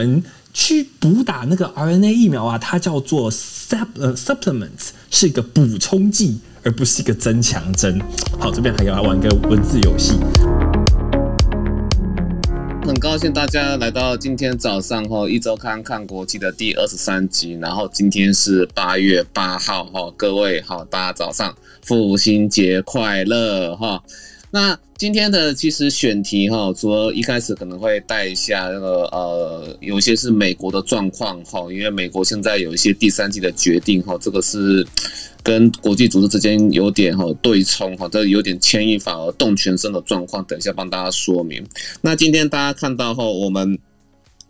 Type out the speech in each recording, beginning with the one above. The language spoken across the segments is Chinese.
们去补打那个 RNA 疫苗啊，它叫做 sup 呃 supplements，是一个补充剂，而不是一个增强针。好，这边还要来玩个文字游戏。很高兴大家来到今天早上哈一周刊看国际的第二十三集，然后今天是八月八号哈，各位好，大家早上父亲节快乐哈。那今天的其实选题哈，除了一开始可能会带一下那个呃，有些是美国的状况哈，因为美国现在有一些第三季的决定哈，这个是 跟国际组织之间有点哈对冲哈，这有点牵一发而动全身的状况，等一下帮大家说明。那今天大家看到后，我们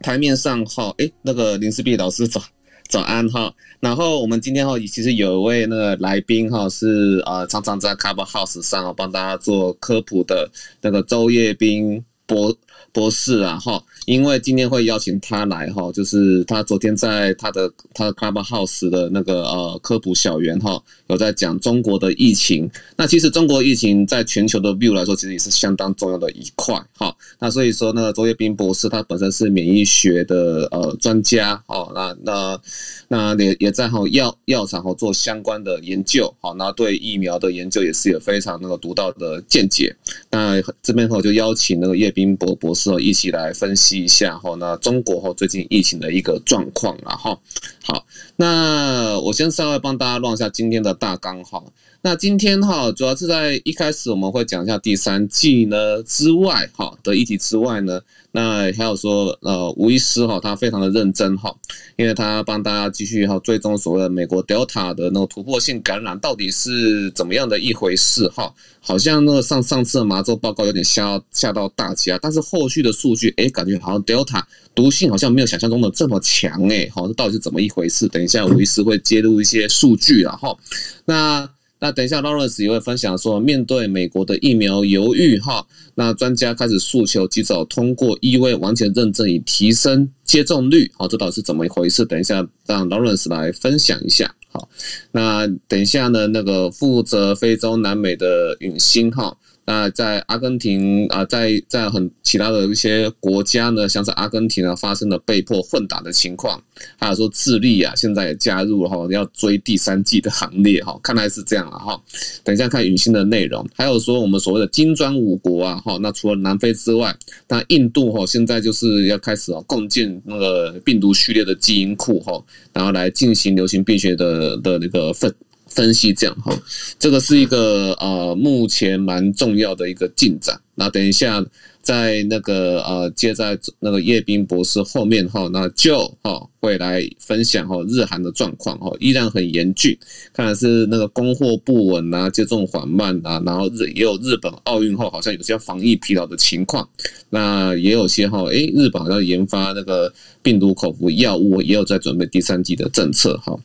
台面上哈，诶，那个林思碧老师早。早安哈，然后我们今天哈，其实有一位那个来宾哈，是呃常常在 Cover House 上帮大家做科普的那个周业斌博博士啊哈。因为今天会邀请他来哈，就是他昨天在他的他的 Clubhouse 的那个呃科普小园哈，有在讲中国的疫情。那其实中国疫情在全球的 view 来说，其实也是相当重要的一块哈。那所以说那个周叶斌博士他本身是免疫学的呃专家哦，那那那也也在哈药药厂哈做相关的研究好，那对疫苗的研究也是有非常那个独到的见解。那这边哈就邀请那个叶斌博博士时候一起来分析。一下哈，那中国哈最近疫情的一个状况，啊哈好，那我先稍微帮大家乱一下今天的大纲哈。那今天哈，主要是在一开始我们会讲一下第三季呢之外哈的议题之外呢，那还有说呃吴医师哈他非常的认真哈，因为他帮大家继续哈追踪所谓的美国 Delta 的那个突破性感染到底是怎么样的一回事哈，好像那个上上次的麻州报告有点吓吓到大家，但是后续的数据哎感觉好像 Delta 毒性好像没有想象中的这么强哎，好，这到底是怎么一回事？等一下吴医师会揭露一些数据然后那。那等一下，Lawrence 也会分享说，面对美国的疫苗犹豫哈，那专家开始诉求及早通过 EUA 完全认证以提升接种率，好，这到底是怎么一回事？等一下让 Lawrence 来分享一下。好，那等一下呢，那个负责非洲、南美的陨星哈。那在阿根廷啊，在在很其他的一些国家呢，像是阿根廷啊，发生了被迫混打的情况，还有说智利啊，现在也加入了哈，要追第三季的行列哈，看来是这样了哈。等一下看允欣的内容，还有说我们所谓的金砖五国啊哈，那除了南非之外，那印度哈现在就是要开始啊共建那个病毒序列的基因库哈，然后来进行流行病学的的那个分。分析这样哈，这个是一个呃目前蛮重要的一个进展。那等一下在那个呃接在那个叶斌博士后面哈，那就哈会来分享哈日韩的状况哈，依然很严峻，看来是那个供货不稳啊，接种缓慢啊，然后日也有日本奥运后好像有些防疫疲劳的情况，那也有些哈诶日本好像研发那个病毒口服药物，也有在准备第三剂的政策哈。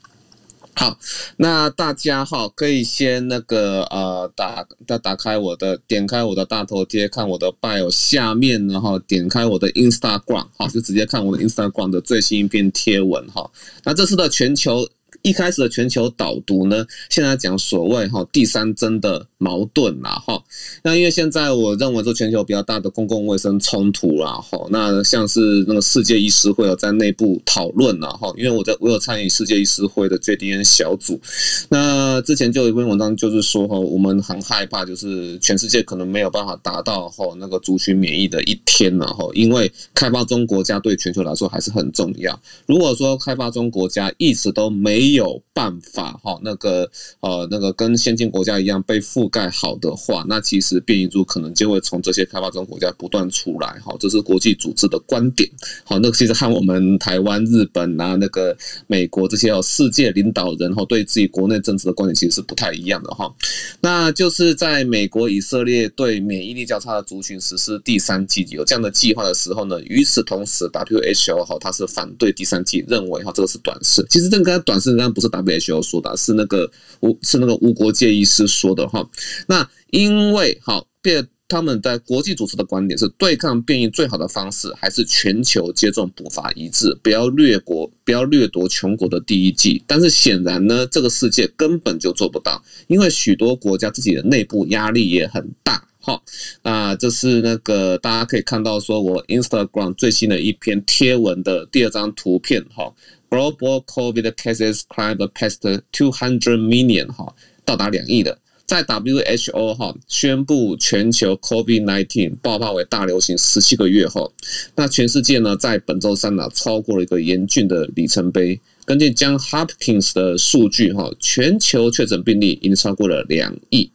好，那大家哈，可以先那个呃打打打开我的，点开我的大头贴，看我的 bio 下面，然后点开我的 Instagram，哈，就直接看我的 Instagram 的最新一篇贴文哈。那这次的全球。一开始的全球导读呢，现在讲所谓哈第三针的矛盾啦哈。那因为现在我认为说全球比较大的公共卫生冲突啦哈。那像是那个世界医师会有在内部讨论啦哈。因为我在我有参与世界医师会的 JDN 小组。那之前就有一篇文章就是说哈，我们很害怕就是全世界可能没有办法达到哈那个族群免疫的一天了哈。因为开发中国家对全球来说还是很重要。如果说开发中国家一直都没有有办法哈，那个呃，那个跟先进国家一样被覆盖好的话，那其实变异株可能就会从这些开发中国家不断出来哈，这是国际组织的观点。好，那其实和我们台湾、日本啊，那个美国这些哦世界领导人哈，对自己国内政治的观点其实是不太一样的哈。那就是在美国、以色列对免疫力较差的族群实施第三剂有这样的计划的时候呢，与此同时，WHO 哈，它是反对第三剂，认为哈这个是短视。其实这个短视。但不是 WHO 说的，是那个无是那个无国界医师说的哈。那因为好变，他们在国际组织的观点是，对抗变异最好的方式还是全球接种步伐一致，不要掠国，不要掠夺穷国的第一剂。但是显然呢，这个世界根本就做不到，因为许多国家自己的内部压力也很大。哈，那这是那个大家可以看到，说我 Instagram 最新的一篇贴文的第二张图片哈，Global COVID cases climbed past two hundred million 哈，到达两亿的，在 WHO 哈宣布全球 COVID-19 爆发为大流行十七个月后，那全世界呢在本周三呢超过了一个严峻的里程碑。根据 John Hopkins 的数据哈，全球确诊病例已经超过了两亿。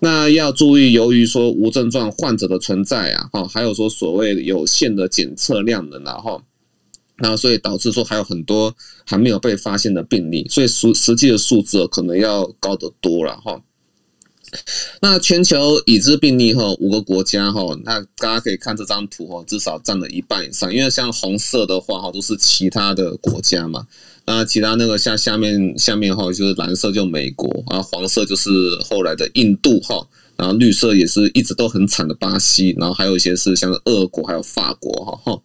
那要注意，由于说无症状患者的存在啊，哈，还有说所谓有限的检测量能，然后，那所以导致说还有很多还没有被发现的病例，所以实实际的数字可能要高得多了哈。那全球已知病例哈，五个国家哈，那大家可以看这张图哈，至少占了一半以上，因为像红色的话哈，都是其他的国家嘛。那其他那个像下面下面哈，就是蓝色就美国啊，黄色就是后来的印度哈，然后绿色也是一直都很惨的巴西，然后还有一些是像俄国还有法国哈哈。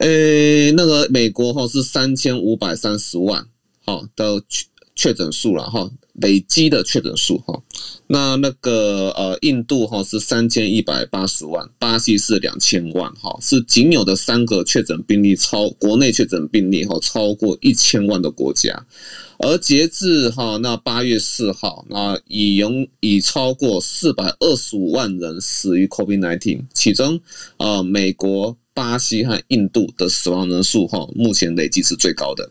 诶，那个美国哈是三千五百三十万哈的确确诊数了哈，累积的确诊数哈。那那个呃，印度哈是三千一百八十万，巴西是两千万哈，是仅有的三个确诊病例超国内确诊病例哈超过一千万的国家，而截至哈那八月四号，那已有已超过四百二十五万人死于 COVID-19，其中啊美国、巴西和印度的死亡人数哈目前累计是最高的。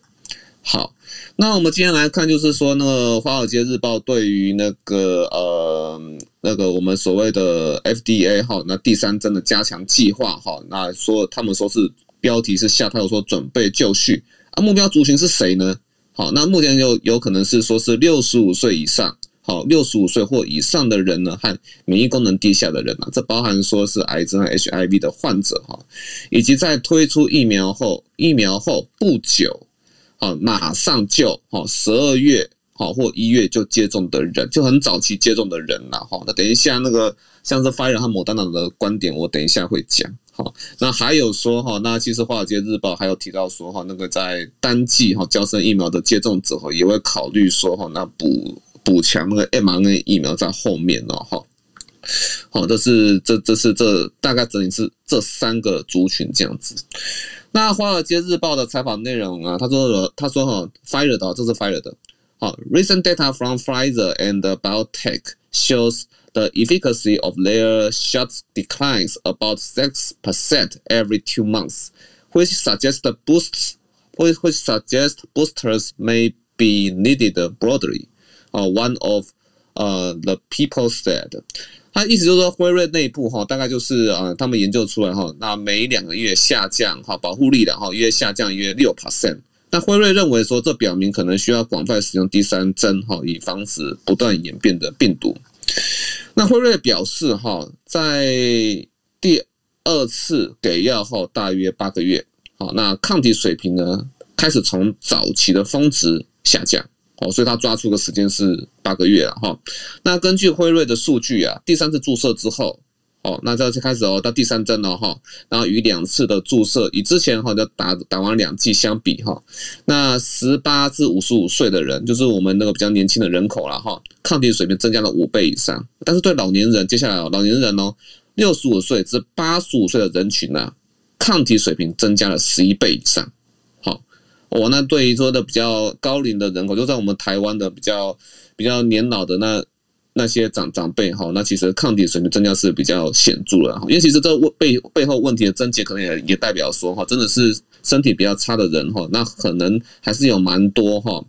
好。那我们今天来看，就是说，那个《华尔街日报》对于那个呃，那个我们所谓的 FDA 哈，那第三针的加强计划哈，那说他们说是标题是下，他有说准备就绪啊，目标族群是谁呢？好，那目前有有可能是说是六十五岁以上，好，六十五岁或以上的人呢，和免疫功能低下的人啊，这包含说是癌症和 HIV 的患者哈，以及在推出疫苗后，疫苗后不久。啊，马上就哈，十二月好或一月就接种的人，就很早期接种的人了哈。那等一下那个像是 Pfizer 和莫德纳的观点，我等一下会讲。好，那还有说哈，那其实华尔街日报还有提到说哈，那个在单剂哈娇生疫苗的接种者哈，也会考虑说哈，那补补强那个 mRNA 疫苗在后面了哈。好，这是这这是这大概整理是这三个族群这样子。那《华尔街日报》的采访内容啊，他说：“他说哈，Fire 的这是 Fire 的，好，recent data from Pfizer and BioTech shows the efficacy of their shots declines about six percent every two months, which suggests boosts, which which suggests boosters may be needed broadly. 啊，one of 呃 the people said。”他意思就是说，辉瑞内部哈，大概就是呃，他们研究出来哈，那每两个月下降哈，保护力的哈，约下降约六 percent。那辉瑞认为说，这表明可能需要广泛使用第三针哈，以防止不断演变的病毒。那辉瑞表示哈，在第二次给药后大约八个月，好，那抗体水平呢，开始从早期的峰值下降。哦，所以他抓出的时间是八个月了哈。那根据辉瑞的数据啊，第三次注射之后，哦，那这次开始哦，到第三针了哈。然后与两次的注射，与之前哈就打打完两剂相比哈，那十八至五十五岁的人，就是我们那个比较年轻的人口了哈，抗体水平增加了五倍以上。但是对老年人，接下来老年人哦，六十五岁至八十五岁的人群呢，抗体水平增加了十一倍以上。哦，那对于说的比较高龄的人口，就在我们台湾的比较比较年老的那那些长长辈哈，那其实抗体水平增加是比较显著的哈。因为其实这背背后问题的症结，可能也也代表说哈，真的是身体比较差的人哈，那可能还是有蛮多哈。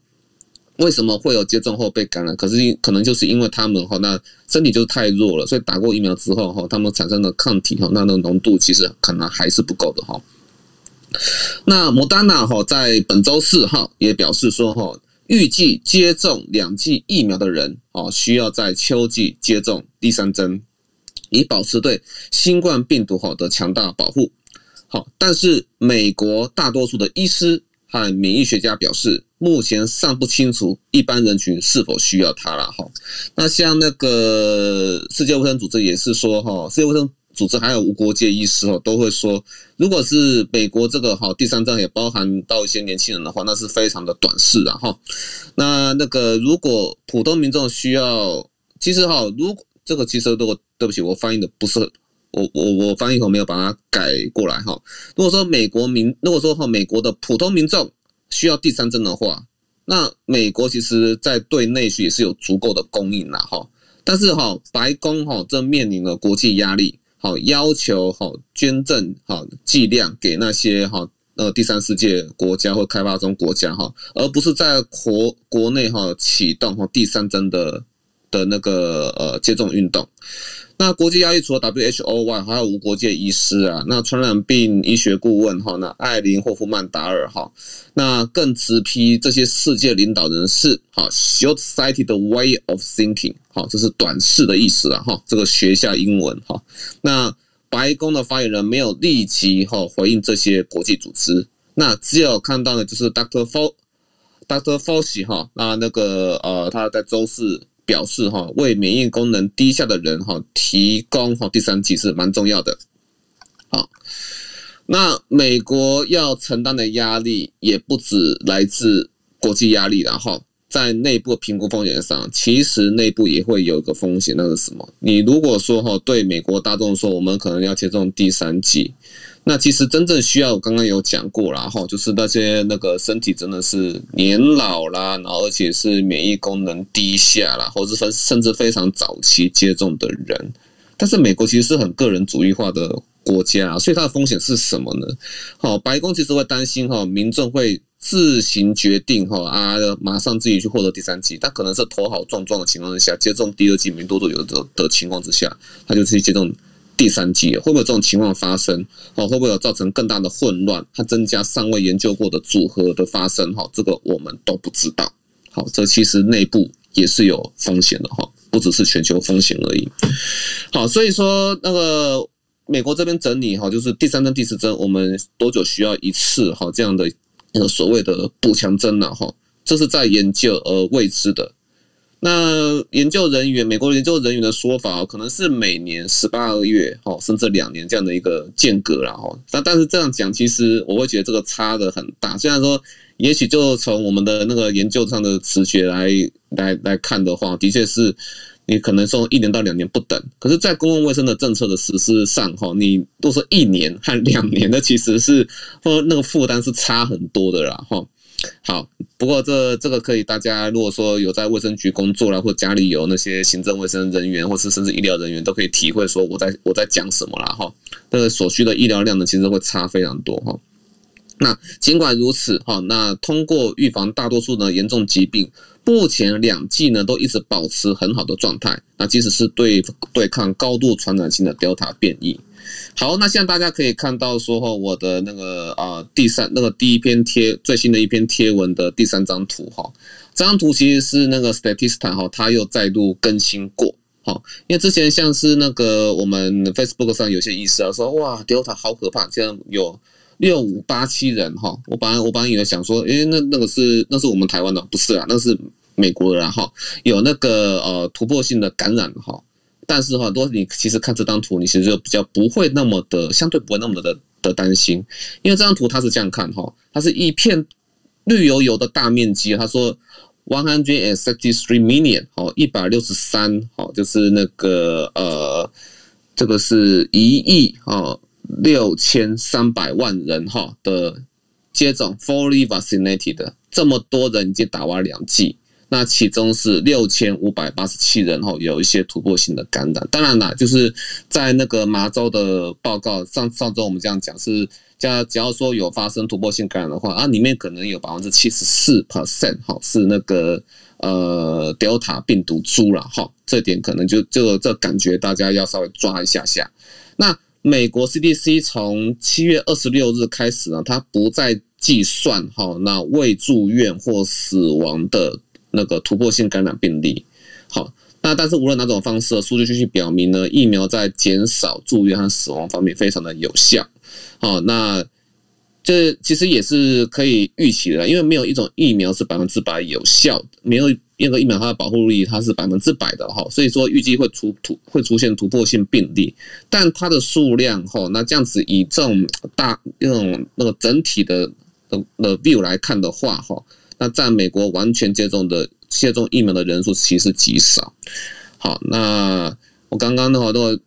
为什么会有接种后被感染？可是可能就是因为他们哈，那身体就太弱了，所以打过疫苗之后哈，他们产生的抗体哈，那那浓度其实可能还是不够的哈。那莫丹娜哈在本周四号也表示说哈，预计接种两剂疫苗的人啊，需要在秋季接种第三针，以保持对新冠病毒好的强大保护。好，但是美国大多数的医师和免疫学家表示，目前尚不清楚一般人群是否需要它了哈。那像那个世界卫生组织也是说哈，世界卫生。组织还有无国界医师哦，都会说，如果是美国这个哈第三针也包含到一些年轻人的话，那是非常的短视啊哈。那那个如果普通民众需要，其实哈，如这个其实如果对不起，我翻译的不是我我我翻译后没有把它改过来哈。如果说美国民，如果说哈美国的普通民众需要第三针的话，那美国其实在对内需也是有足够的供应啦哈。但是哈白宫哈正面临了国际压力，好要求好捐赠好剂量给那些哈。呃，第三世界国家或开发中国家哈，而不是在国国内哈启动哈第三针的的那个呃接种运动。那国际压力除了 WHO 外，还有无国界医师啊，那传染病医学顾问哈，那艾琳霍夫曼达尔哈，那更直批这些世界领导人士哈 short-sighted way of thinking，好，这是短视的意思啊哈，这个学一下英文哈，那。白宫的发言人没有立即哈回应这些国际组织，那只有看到的就是 Dr. Fa，Dr. Fauci 哈，那那个呃他在周四表示哈，为免疫功能低下的人哈提供哈第三剂是蛮重要的。好，那美国要承担的压力也不止来自国际压力，然后。在内部评估风险上，其实内部也会有个风险，那是什么？你如果说哈，对美国大众说，我们可能要接种第三剂，那其实真正需要，我刚刚有讲过了哈，就是那些那个身体真的是年老啦，然后而且是免疫功能低下啦，或者是甚至非常早期接种的人。但是美国其实是很个人主义化的国家，所以它的风险是什么呢？好，白宫其实会担心哈，民众会。自行决定哈啊，马上自己去获得第三剂，他可能是头好撞撞的情况之下，接种第二剂没多久有的的情况之下，他就去接种第三季，会不会有这种情况发生？哦，会不会有造成更大的混乱？它增加尚未研究过的组合的发生？哈，这个我们都不知道。好，这其实内部也是有风险的哈，不只是全球风险而已。好，所以说那个美国这边整理哈，就是第三针、第四针，我们多久需要一次？哈，这样的。那个所谓的补强针呢，哈，这是在研究而未知的。那研究人员，美国研究人员的说法，可能是每年十八个月，哈，甚至两年这样的一个间隔了，哈。那但是这样讲，其实我会觉得这个差的很大。虽然说，也许就从我们的那个研究上的直觉来来来看的话，的确是。你可能说一年到两年不等，可是，在公共卫生的政策的实施上，哈，你都说一年和两年的，其实是或那个负担是差很多的啦，哈。好，不过这这个可以，大家如果说有在卫生局工作啦，或家里有那些行政卫生人员，或是甚至医疗人员，都可以体会说我在我在讲什么啦，哈。那个所需的医疗量呢，其实会差非常多，哈。那尽管如此，哈，那通过预防大多数的严重疾病。目前两剂呢都一直保持很好的状态，那即使是对对抗高度传染性的 Delta 变异。好，那现在大家可以看到说哈，我的那个啊第三那个第一篇贴最新的一篇贴文的第三张图哈，这张图其实是那个 Statista 哈，它又再度更新过哈，因为之前像是那个我们 Facebook 上有些医师啊说哇 Delta 好可怕，这样有。六五八七人哈，我本来我本来以为想说，诶，那那个是那是我们台湾的，不是啊，那是美国的哈，有那个呃突破性的感染哈，但是哈，如果你其实看这张图，你其实就比较不会那么的相对不会那么的的担心，因为这张图它是这样看哈，它是一片绿油油的大面积，他说 one hundred and sixty three million 哦，一百六十三哦，就是那个呃，这个是一亿哦。六千三百万人哈的接种 fully vaccinated 的这么多人已经打完两剂，那其中是六千五百八十七人哈有一些突破性的感染。当然啦，就是在那个麻州的报告上，上周我们这样讲是，假只要说有发生突破性感染的话啊，里面可能有百分之七十四 percent 哈是那个呃 Delta 病毒株了哈，这点可能就就这感觉大家要稍微抓一下下。那美国 CDC 从七月二十六日开始呢，它不再计算哈那未住院或死亡的那个突破性感染病例。好，那但是无论哪种方式，数据继续表明呢，疫苗在减少住院和死亡方面非常的有效。好，那。这其实也是可以预期的，因为没有一种疫苗是百分之百有效的，没有任何疫苗它的保护力它是百分之百的哈，所以说预计会出突会出现突破性病例，但它的数量哈，那这样子以这种大那种那个整体的的的 view 来看的话哈，那在美国完全接种的接种疫苗的人数其实极少。好，那我刚刚的话都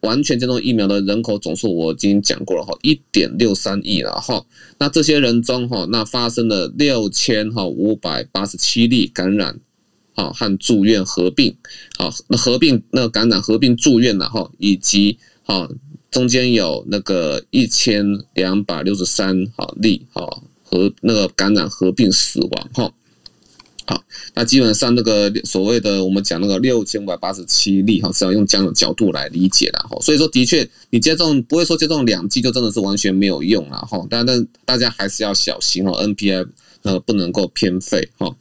完全接种疫苗的人口总数我已经讲过了哈，一点六三亿了哈。那这些人中哈，那发生了六千哈五百八十七例感染，好和住院合并，好那合并那感染合并住院了哈，以及好中间有那个一千两百六十三好例好和那个感染合并死亡哈。好，那基本上那个所谓的我们讲那个六千五百八十七例哈，是要用这样的角度来理解的哈。所以说，的确你接种不会说接种两剂就真的是完全没有用了哈。但但大家还是要小心哦，NPI 呃不能够偏废哈。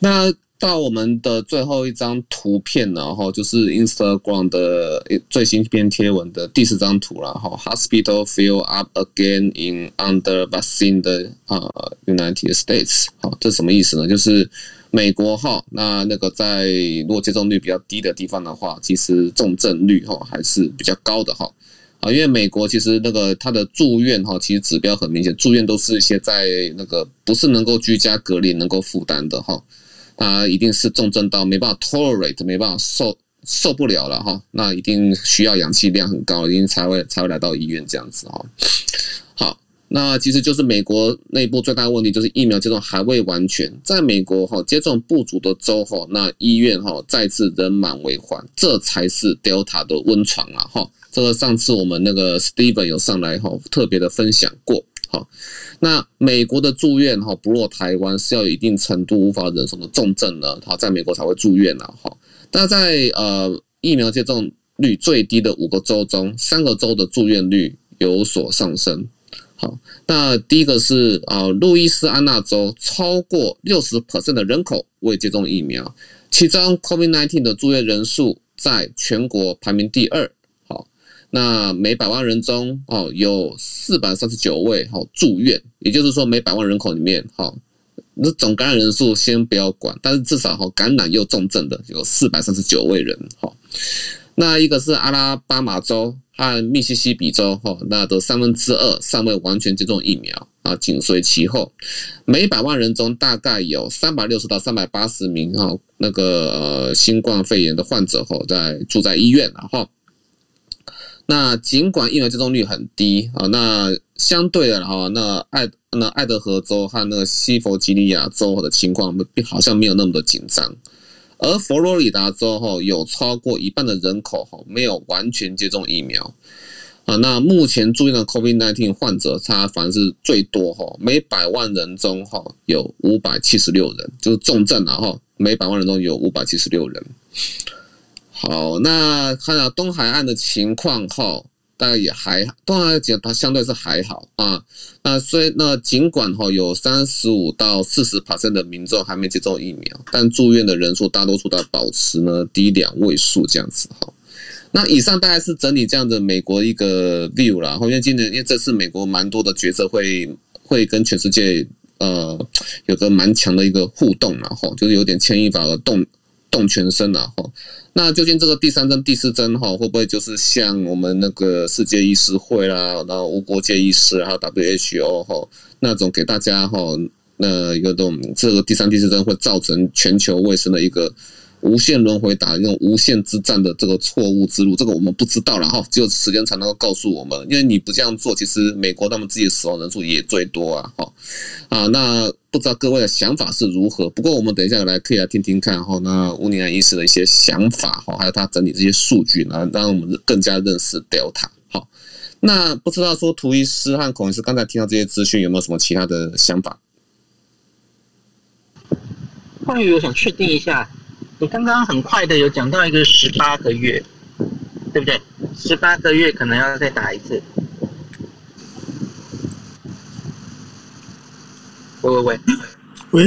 那到我们的最后一张图片呢，哈，就是 Instagram 的最新一篇贴文的第四张图了哈。Hospital fill up again in under vaccine 的啊 United States，好，这什么意思呢？就是美国哈，那那个在如果接种率比较低的地方的话，其实重症率哈还是比较高的哈。啊，因为美国其实那个它的住院哈，其实指标很明显，住院都是一些在那个不是能够居家隔离能够负担的哈。他一定是重症到没办法 tolerate，没办法受受不了了哈，那一定需要氧气量很高，一定才会才会来到医院这样子哈。好，那其实就是美国内部最大的问题就是疫苗接种还未完全，在美国哈接种不足的州哈，那医院哈再次人满为患，这才是 Delta 的温床啊哈。这个上次我们那个 Steven 有上来哈，特别的分享过。好，那美国的住院哈，不若台湾是要有一定程度无法忍受的重症呢，好，在美国才会住院了哈。那在呃疫苗接种率最低的五个州中，三个州的住院率有所上升。好，那第一个是啊，路易斯安那州超过六十 percent 的人口未接种疫苗，其中 COVID-19 的住院人数在全国排名第二。那每百万人中哦，有四百三十九位哈住院，也就是说每百万人口里面哈，那总感染人数先不要管，但是至少哈感染又重症的有四百三十九位人哈。那一个是阿拉巴马州和密西西比州哈，那的三分之二尚未完全接种疫苗啊，紧随其后，每百万人中大概有三百六十到三百八十名哈那个新冠肺炎的患者哈在住在医院然后。那尽管疫苗接种率很低啊，那相对的哈，那爱那爱德荷州和那个西弗吉尼亚州的情况好像没有那么的紧张，而佛罗里达州哈有超过一半的人口哈没有完全接种疫苗啊。那目前住院的 COVID-19 患者，他反是最多哈，每百万人中哈有五百七十六人，就是重症啊哈，每百万人中有五百七十六人。好，那看到东海岸的情况后，大概也还，东海岸它相对是还好啊。那所以那尽管哈有三十五到四十%的民众还没接种疫苗，但住院的人数大多数都保持呢低两位数这样子哈。那以上大概是整理这样的美国一个 view 啦。因为今年因为这次美国蛮多的角色会会跟全世界呃有个蛮强的一个互动，然后就是有点牵一发而动动全身了哈。那究竟这个第三针、第四针哈，会不会就是像我们那个世界医师会啦，然后无国界医师，还有 WHO 哈那种给大家哈，那一个这种这个第三、第四针会造成全球卫生的一个。无限轮回打那种无限之战的这个错误之路，这个我们不知道了哈，只有时间才能够告诉我们。因为你不这样做，其实美国他们自己死亡人数也最多啊，哈啊，那不知道各位的想法是如何？不过我们等一下来可以来听听看哈，那乌尼安医师的一些想法哈，还有他整理这些数据呢，让我们更加认识 Delta。好，那不知道说图医师和孔医师刚才听到这些资讯，有没有什么其他的想法？关于我想确定一下。我刚刚很快的有讲到一个十八个月，对不对？十八个月可能要再打一次。喂喂喂，喂，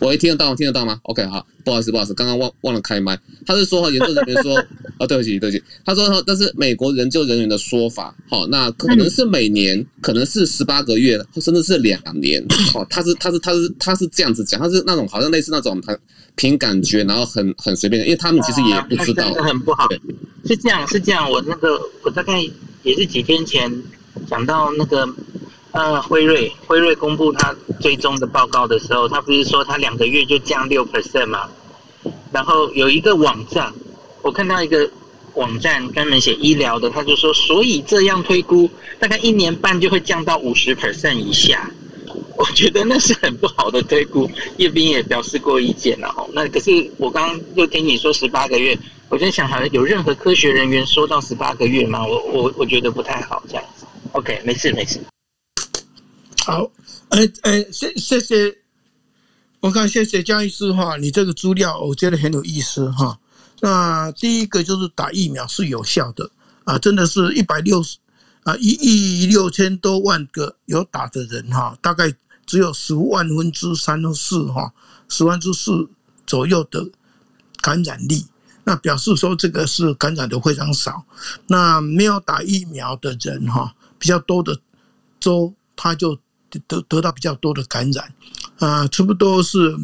喂，听得到吗？听得到吗？OK，好。不好意思，不好意思，刚刚忘忘了开麦。他是说哈，研究人员说，啊，对不起，对不起。他说哈，但是美国研究人员的说法，好，那可能是每年，可能是十八个月，甚至是两年。哦，他是他是他是他是这样子讲，他是那种好像类似那种他凭感觉，然后很很随便的，因为他们其实也不知道。很不好。是这样，是这样。我那个我大概也是几天前讲到那个。那，辉瑞辉瑞公布他追踪的报告的时候，他不是说他两个月就降六 percent 吗？然后有一个网站，我看到一个网站专门写医疗的，他就说，所以这样推估，大概一年半就会降到五十 percent 以下。我觉得那是很不好的推估，叶斌也表示过意见了哦。那可是我刚刚又听你说十八个月，我在想，好像有任何科学人员说到十八个月吗？我我我觉得不太好这样子。OK，没事没事。好，哎、哎，谢、谢谢，我看谢谢江医师哈，你这个资料我觉得很有意思哈。那第一个就是打疫苗是有效的啊，真的是一百六十啊一亿六千多万个有打的人哈，大概。只有十万分之三或四哈，十万之四左右的感染力，那表示说这个是感染的非常少。那没有打疫苗的人哈，比较多的州他就得得到比较多的感染啊，差不多是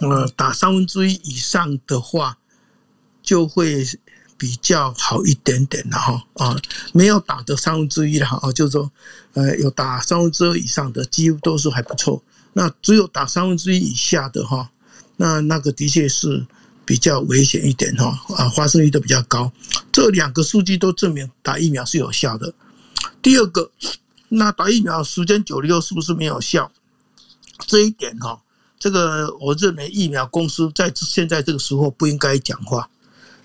呃打三分之一以上的话就会。比较好一点点的哈啊，没有打的三分之一的哈，就是说，呃，有打三分之二以上的，几乎都是还不错。那只有打三分之一以下的哈，那那个的确是比较危险一点哈啊，发生率都比较高。这两个数据都证明打疫苗是有效的。第二个，那打疫苗时间久了以后是不是没有效？这一点哈，这个我认为疫苗公司在现在这个时候不应该讲话。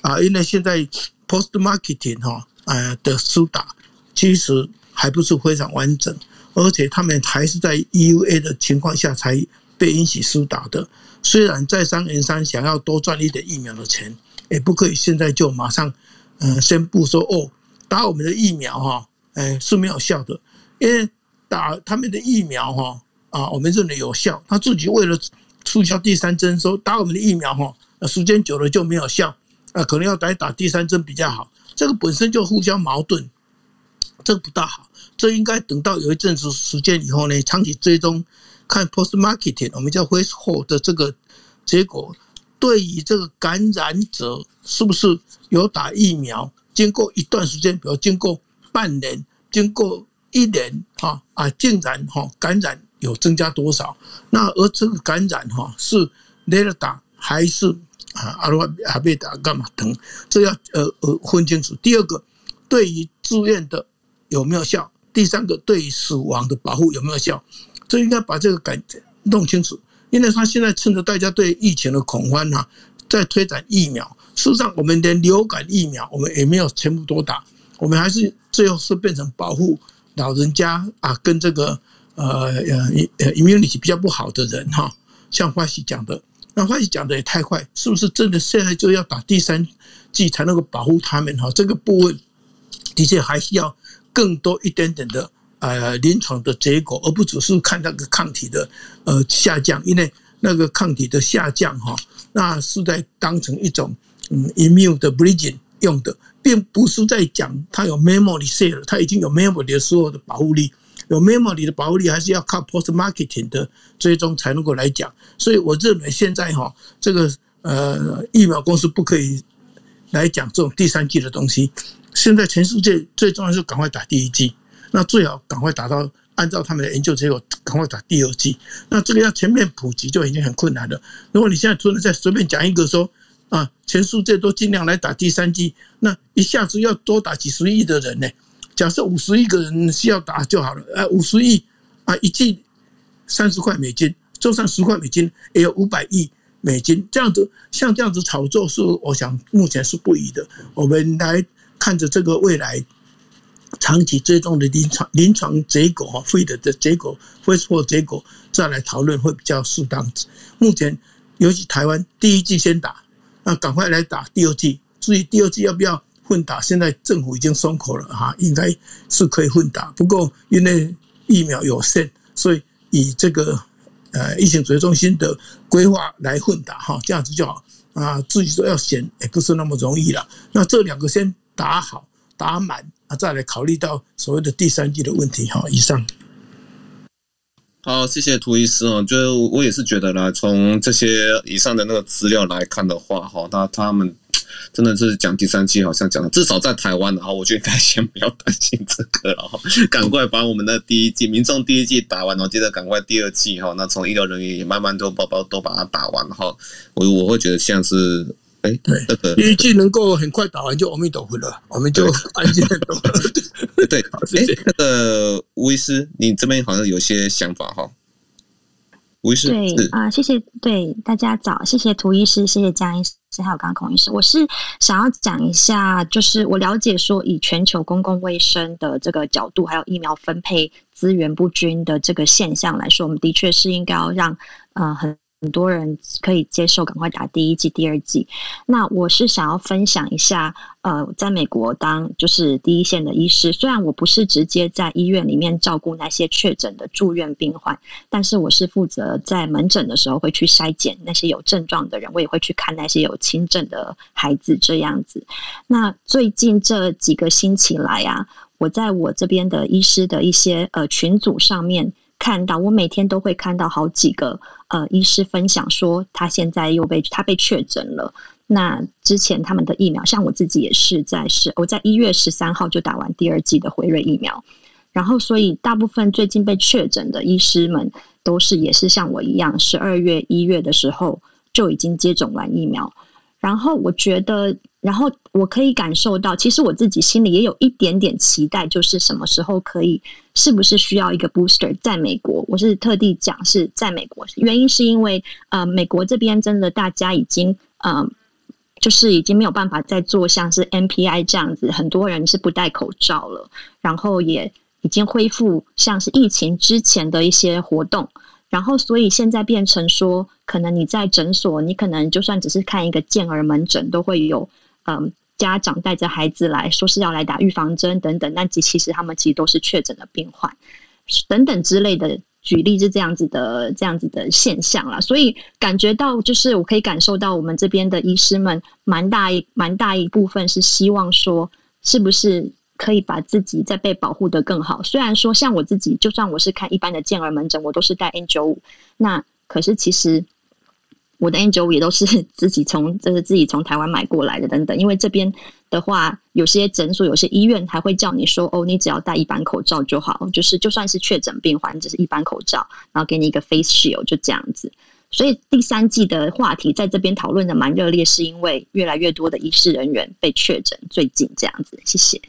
啊，因为现在 post marketing 哈，呃的苏打其实还不是非常完整，而且他们还是在 EUA 的情况下才被允许苏打的。虽然在商言商想要多赚一点疫苗的钱，也不可以现在就马上嗯宣布说哦，打我们的疫苗哈，哎是没有效的，因为打他们的疫苗哈啊，我们认为有效，他自己为了促销第三针说打我们的疫苗哈，时间久了就没有效。啊，可能要打打第三针比较好，这个本身就互相矛盾，这不大好。这应该等到有一阵子时间以后呢，长期追踪看 post marketing，我们叫 face hold 的这个结果，对于这个感染者是不是有打疫苗，经过一段时间，比如经过半年、经过一年，哈啊，竟然哈感染有增加多少？那而这个感染哈是 Delta 还是？啊，阿罗阿贝达干嘛疼？这要呃呃分清楚。第二个，对于自愿的有没有效？第三个，对于死亡的保护有没有效？这应该把这个感弄清楚。因为他现在趁着大家对疫情的恐慌哈，在推展疫苗。事实上，我们连流感疫苗我们也没有全部都打，我们还是最后是变成保护老人家啊，跟这个呃呃呃 immunity 比较不好的人哈，像花西讲的。那话讲的也太快，是不是真的现在就要打第三剂才能够保护他们？哈，这个部分的确还需要更多一点点的呃临床的结果，而不只是看那个抗体的呃下降，因为那个抗体的下降哈，那是在当成一种嗯 immune 的 bridging 用的，并不是在讲它有 memory cell，它已经有 memory 的所有的保护力。有 memory 的保护力，还是要靠 post marketing 的追踪才能够来讲。所以我认为现在哈，这个呃疫苗公司不可以来讲这种第三季的东西。现在全世界最重要是赶快打第一季，那最好赶快打到按照他们的研究结果赶快打第二季。那这个要全面普及就已经很困难了。如果你现在突然再随便讲一个说啊，全世界都尽量来打第三剂，那一下子要多打几十亿的人呢？假设五十亿个人需要打就好了，呃，五十亿啊，一剂三十块美金，就算十块美金也有五百亿美金，这样子像这样子炒作是，我想目前是不宜的。我们来看着这个未来长期追踪的临床临床结果哈，会的的结果，会错结果再来讨论会比较适当。目前尤其台湾第一剂先打，那赶快来打第二剂，至于第二剂要不要？混打，现在政府已经松口了哈，应该是可以混打。不过因为疫苗有限，所以以这个呃疫情指挥中心的规划来混打哈，这样子就好啊。自己说要选也不是那么容易了。那这两个先打好打满啊，再来考虑到所谓的第三剂的问题哈。以上。好，谢谢涂医师哦。就我也是觉得啦，从这些以上的那个资料来看的话哈，那他们。真的是讲第三剂，好像讲的至少在台湾的话，我觉得应该先不要担心这个了哈，赶快把我们的第一季民众第一季打完，我记得赶快第二季哈，那从医疗人员也慢慢都包包都把它打完哈，我我会觉得像是哎，对，这个预计能够很快打完就阿弥陀佛了，我们就安静很多。对，哎，那个吴医师，你这边好像有些想法哈。吴医师，对啊，谢谢，对大家早，谢谢涂医师，谢谢江医师，还有刚刚孔医师，我是想要讲一下，就是我了解说，以全球公共卫生的这个角度，还有疫苗分配资源不均的这个现象来说，我们的确是应该要让呃很。很多人可以接受赶快打第一剂、第二剂。那我是想要分享一下，呃，在美国当就是第一线的医师，虽然我不是直接在医院里面照顾那些确诊的住院病患，但是我是负责在门诊的时候会去筛检那些有症状的人，我也会去看那些有轻症的孩子这样子。那最近这几个星期来啊，我在我这边的医师的一些呃群组上面。看到我每天都会看到好几个呃医师分享说他现在又被他被确诊了。那之前他们的疫苗，像我自己也是在是我在一月十三号就打完第二剂的辉瑞疫苗，然后所以大部分最近被确诊的医师们都是也是像我一样，十二月一月的时候就已经接种完疫苗。然后我觉得，然后我可以感受到，其实我自己心里也有一点点期待，就是什么时候可以，是不是需要一个 booster？在美国，我是特地讲是在美国，原因是因为呃，美国这边真的大家已经呃，就是已经没有办法再做像是 NPI 这样子，很多人是不戴口罩了，然后也已经恢复像是疫情之前的一些活动。然后，所以现在变成说，可能你在诊所，你可能就算只是看一个健儿门诊，都会有嗯家长带着孩子来说是要来打预防针等等。但其实他们其实都是确诊的病患等等之类的。举例是这样子的，这样子的现象啦。所以感觉到就是我可以感受到我们这边的医师们蛮大一蛮大一部分是希望说，是不是？可以把自己再被保护得更好。虽然说，像我自己，就算我是看一般的健儿门诊，我都是带 N95。那可是其实我的 N95 也都是 自己从就是自己从台湾买过来的等等。因为这边的话，有些诊所、有些医院还会叫你说：“哦，你只要戴一般口罩就好。”就是就算是确诊病患，只是一般口罩，然后给你一个 face shield，就这样子。所以第三季的话题在这边讨论的蛮热烈，是因为越来越多的医事人员被确诊。最近这样子，谢谢。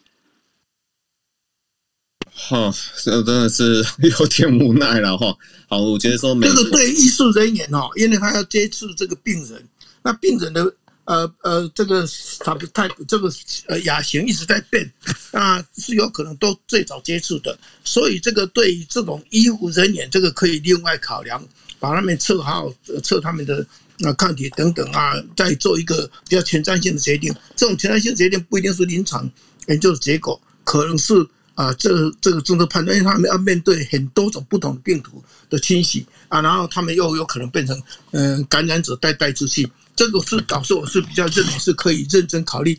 哈，这真的是有点无奈了哈。好，我觉得说，这个对医术人员哦，因为他要接触这个病人，那病人的呃呃这个他不太这个呃亚型一直在变，啊是有可能都最早接触的，所以这个对于这种医护人员，这个可以另外考量，把他们测好测他们的那抗体等等啊，再做一个比较前瞻性的决定。这种前瞻性决定不一定是临床研究的结果，可能是。啊，这个、这个综合判断，因为他们要面对很多种不同的病毒的侵袭啊，然后他们又有可能变成嗯、感染者带带出去，这个是导致我是比较认为是可以认真考虑，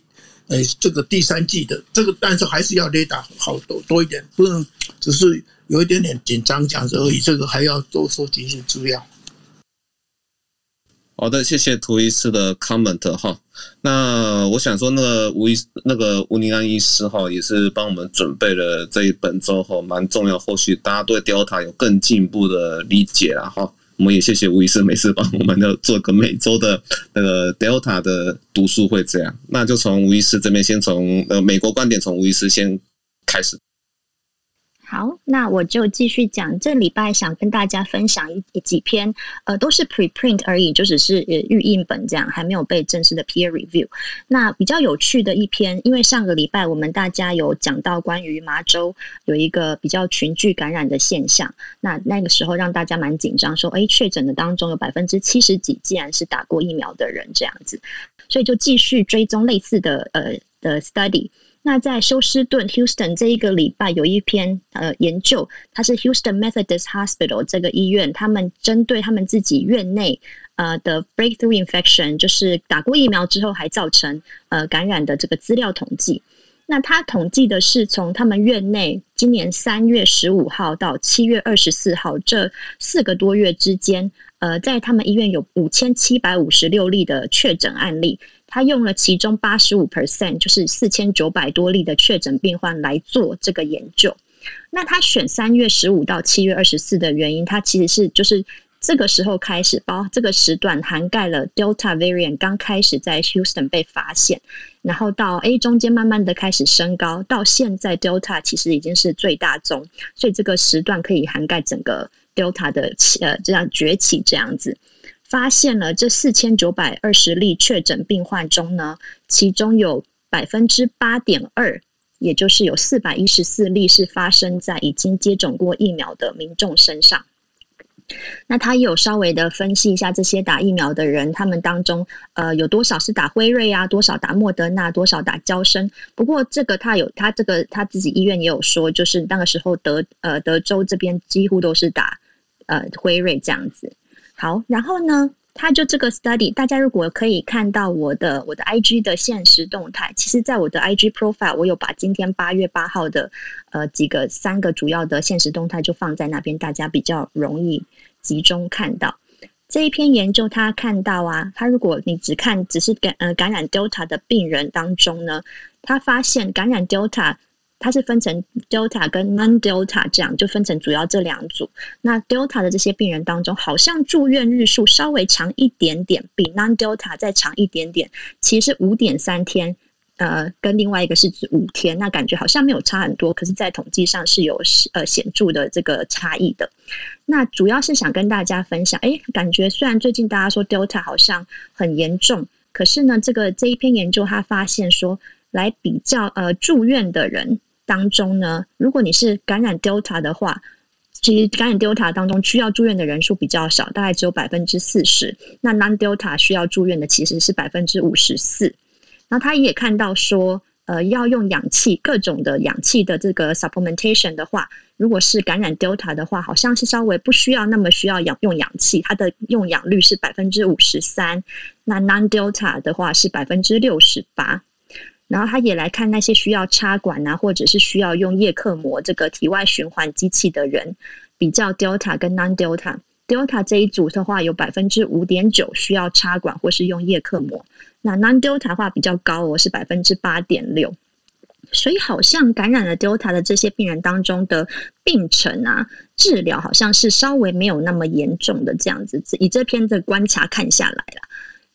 呃，这个第三季的这个，但是还是要雷达好多多一点，不能只是有一点点紧张这样子而已，这个还要多收集一些资料。好的，谢谢涂医师的 comment 哈。那我想说，那个吴医那个吴宁安医师哈，也是帮我们准备了这一本周哈，蛮重要。后续大家对 Delta 有更进一步的理解了哈。我们也谢谢吴医师每次帮我们的做个每周的那个 Delta 的读书会这样。那就从吴医师这边先从呃美国观点，从吴医师先开始。好，那我就继续讲。这礼拜想跟大家分享一几篇，呃，都是 preprint 而已，就只是呃预印本这样，还没有被正式的 peer review。那比较有趣的一篇，因为上个礼拜我们大家有讲到关于麻州有一个比较群聚感染的现象，那那个时候让大家蛮紧张，说，哎，确诊的当中有百分之七十几竟然是打过疫苗的人这样子，所以就继续追踪类似的呃的 study。那在休斯顿 （Houston） 这一个礼拜有一篇呃研究，它是 Houston Methodist Hospital 这个医院，他们针对他们自己院内呃的 breakthrough infection，就是打过疫苗之后还造成呃感染的这个资料统计。那他统计的是从他们院内今年三月十五号到七月二十四号这四个多月之间，呃，在他们医院有五千七百五十六例的确诊案例。他用了其中八十五 percent，就是四千九百多例的确诊病患来做这个研究。那他选三月十五到七月二十四的原因，他其实是就是这个时候开始，包这个时段涵盖了 Delta variant 刚开始在 Houston 被发现，然后到 A 中间慢慢的开始升高，到现在 Delta 其实已经是最大宗，所以这个时段可以涵盖整个 Delta 的起呃这样崛起这样子，发现了这四千九百二十例确诊病患中呢，其中有百分之八点二，也就是有四百一十四例是发生在已经接种过疫苗的民众身上。那他也有稍微的分析一下这些打疫苗的人，他们当中呃有多少是打辉瑞啊，多少打莫德纳，多少打娇生。不过这个他有他这个他自己医院也有说，就是那个时候德呃德州这边几乎都是打呃辉瑞这样子。好，然后呢，他就这个 study，大家如果可以看到我的我的 IG 的限时动态，其实在我的 IG profile，我有把今天八月八号的呃几个三个主要的限时动态就放在那边，大家比较容易集中看到这一篇研究。他看到啊，他如果你只看只是感呃感染 Delta 的病人当中呢，他发现感染 Delta。它是分成 Delta 跟 Non-Delta 这样，就分成主要这两组。那 Delta 的这些病人当中，好像住院日数稍微长一点点，比 Non-Delta 再长一点点，其实五点三天，呃，跟另外一个是指五天，那感觉好像没有差很多，可是，在统计上是有呃显著的这个差异的。那主要是想跟大家分享，哎，感觉虽然最近大家说 Delta 好像很严重，可是呢，这个这一篇研究他发现说，来比较呃住院的人。当中呢，如果你是感染 Delta 的话，其实感染 Delta 当中需要住院的人数比较少，大概只有百分之四十。那 Non-Delta 需要住院的其实是百分之五十四。然后他也看到说，呃，要用氧气，各种的氧气的这个 supplementation 的话，如果是感染 Delta 的话，好像是稍微不需要那么需要氧用氧气，它的用氧率是百分之五十三。那 Non-Delta 的话是百分之六十八。然后他也来看那些需要插管啊，或者是需要用叶克膜这个体外循环机器的人，比较 Delta 跟 Non-Delta。Delta 这一组的话，有百分之五点九需要插管或是用叶克膜。那 Non-Delta 的话比较高哦，是百分之八点六。所以好像感染了 Delta 的这些病人当中的病程啊，治疗好像是稍微没有那么严重的这样子。以这篇的观察看下来了，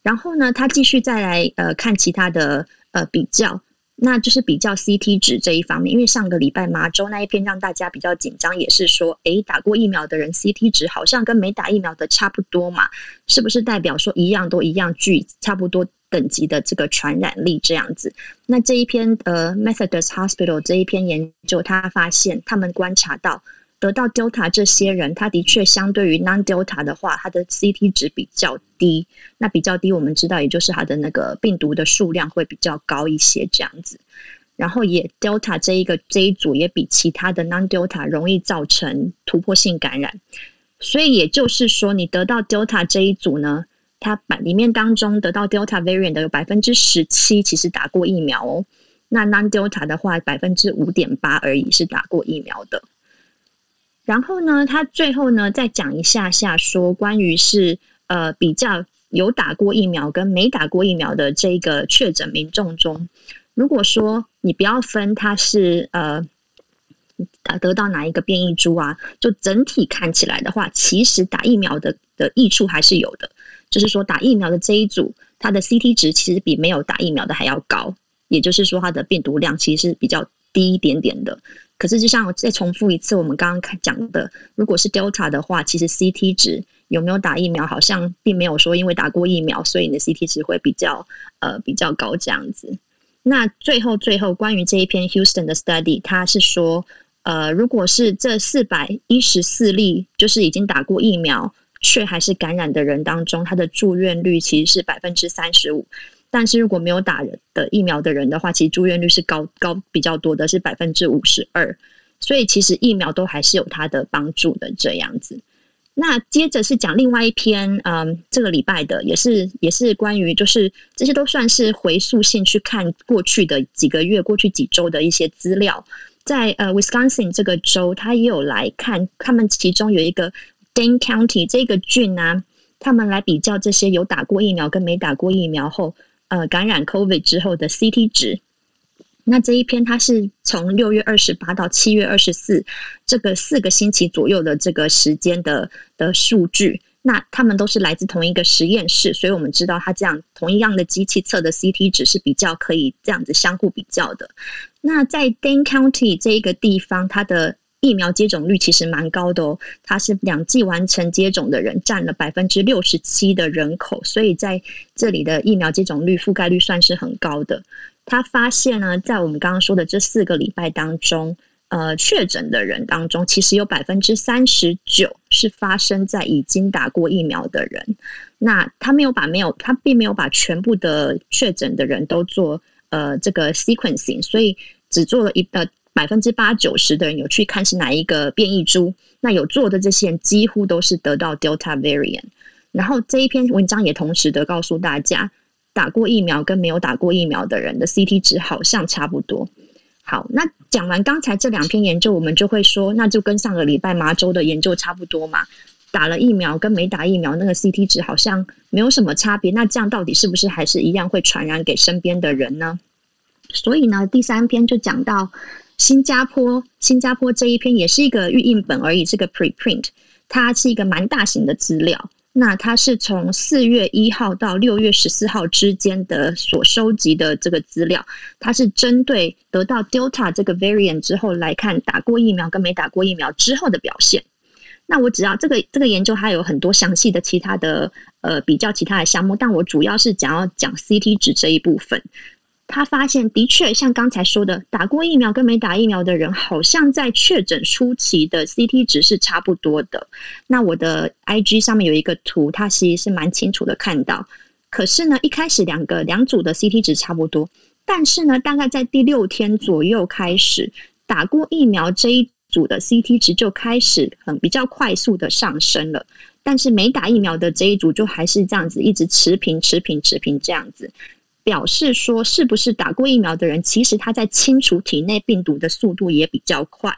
然后呢，他继续再来呃看其他的。呃，比较，那就是比较 CT 值这一方面，因为上个礼拜麻州那一篇让大家比较紧张，也是说，诶，打过疫苗的人 CT 值好像跟没打疫苗的差不多嘛，是不是代表说一样都一样具差不多等级的这个传染力这样子？那这一篇呃 Methodist Hospital 这一篇研究，他发现他们观察到。得到 Delta 这些人，他的确相对于 Non-Delta 的话，他的 CT 值比较低。那比较低，我们知道，也就是他的那个病毒的数量会比较高一些这样子。然后也 Delta 这一个这一组也比其他的 Non-Delta 容易造成突破性感染。所以也就是说，你得到 Delta 这一组呢，它把里面当中得到 Delta variant 的有百分之十七其实打过疫苗哦。那 Non-Delta 的话，百分之五点八而已是打过疫苗的。然后呢，他最后呢再讲一下下说关于是呃比较有打过疫苗跟没打过疫苗的这个确诊民众中，如果说你不要分他是呃得到哪一个变异株啊，就整体看起来的话，其实打疫苗的的益处还是有的，就是说打疫苗的这一组，它的 CT 值其实比没有打疫苗的还要高，也就是说它的病毒量其实是比较低一点点的。可是，就像我再重复一次，我们刚刚讲的，如果是 Delta 的话，其实 CT 值有没有打疫苗，好像并没有说因为打过疫苗，所以你的 CT 值会比较呃比较高这样子。那最后最后关于这一篇 Houston 的 study，它是说，呃，如果是这四百一十四例就是已经打过疫苗却还是感染的人当中，他的住院率其实是百分之三十五。但是如果没有打的疫苗的人的话，其实住院率是高高比较多的，是百分之五十二。所以其实疫苗都还是有它的帮助的这样子。那接着是讲另外一篇，嗯，这个礼拜的也是也是关于，就是这些都算是回溯性去看过去的几个月、过去几周的一些资料。在呃，Wisconsin 这个州，他也有来看，他们其中有一个 Dane County 这个郡啊，他们来比较这些有打过疫苗跟没打过疫苗后。呃，感染 COVID 之后的 CT 值，那这一篇它是从六月二十八到七月二十四这个四个星期左右的这个时间的的数据。那他们都是来自同一个实验室，所以我们知道它这样同一样的机器测的 CT 值是比较可以这样子相互比较的。那在 Dane County 这一个地方，它的疫苗接种率其实蛮高的哦，它是两剂完成接种的人占了百分之六十七的人口，所以在这里的疫苗接种率覆盖率算是很高的。他发现呢，在我们刚刚说的这四个礼拜当中，呃，确诊的人当中，其实有百分之三十九是发生在已经打过疫苗的人。那他没有把没有，他并没有把全部的确诊的人都做呃这个 sequencing，所以只做了一呃。百分之八九十的人有去看是哪一个变异株，那有做的这些人几乎都是得到 Delta variant。然后这一篇文章也同时的告诉大家，打过疫苗跟没有打过疫苗的人的 CT 值好像差不多。好，那讲完刚才这两篇研究，我们就会说，那就跟上个礼拜麻州的研究差不多嘛。打了疫苗跟没打疫苗那个 CT 值好像没有什么差别，那这样到底是不是还是一样会传染给身边的人呢？所以呢，第三篇就讲到。新加坡，新加坡这一篇也是一个预印本而已，是个 preprint，它是一个蛮大型的资料。那它是从四月一号到六月十四号之间的所收集的这个资料，它是针对得到 Delta 这个 variant 之后来看打过疫苗跟没打过疫苗之后的表现。那我只要这个这个研究还有很多详细的其他的呃比较其他的项目，但我主要是讲要讲 CT 值这一部分。他发现，的确像刚才说的，打过疫苗跟没打疫苗的人，好像在确诊初期的 CT 值是差不多的。那我的 IG 上面有一个图，它其实是蛮清楚的看到。可是呢，一开始两个两组的 CT 值差不多，但是呢，大概在第六天左右开始，打过疫苗这一组的 CT 值就开始很比较快速的上升了，但是没打疫苗的这一组就还是这样子，一直持平、持平、持平这样子。表示说，是不是打过疫苗的人，其实他在清除体内病毒的速度也比较快，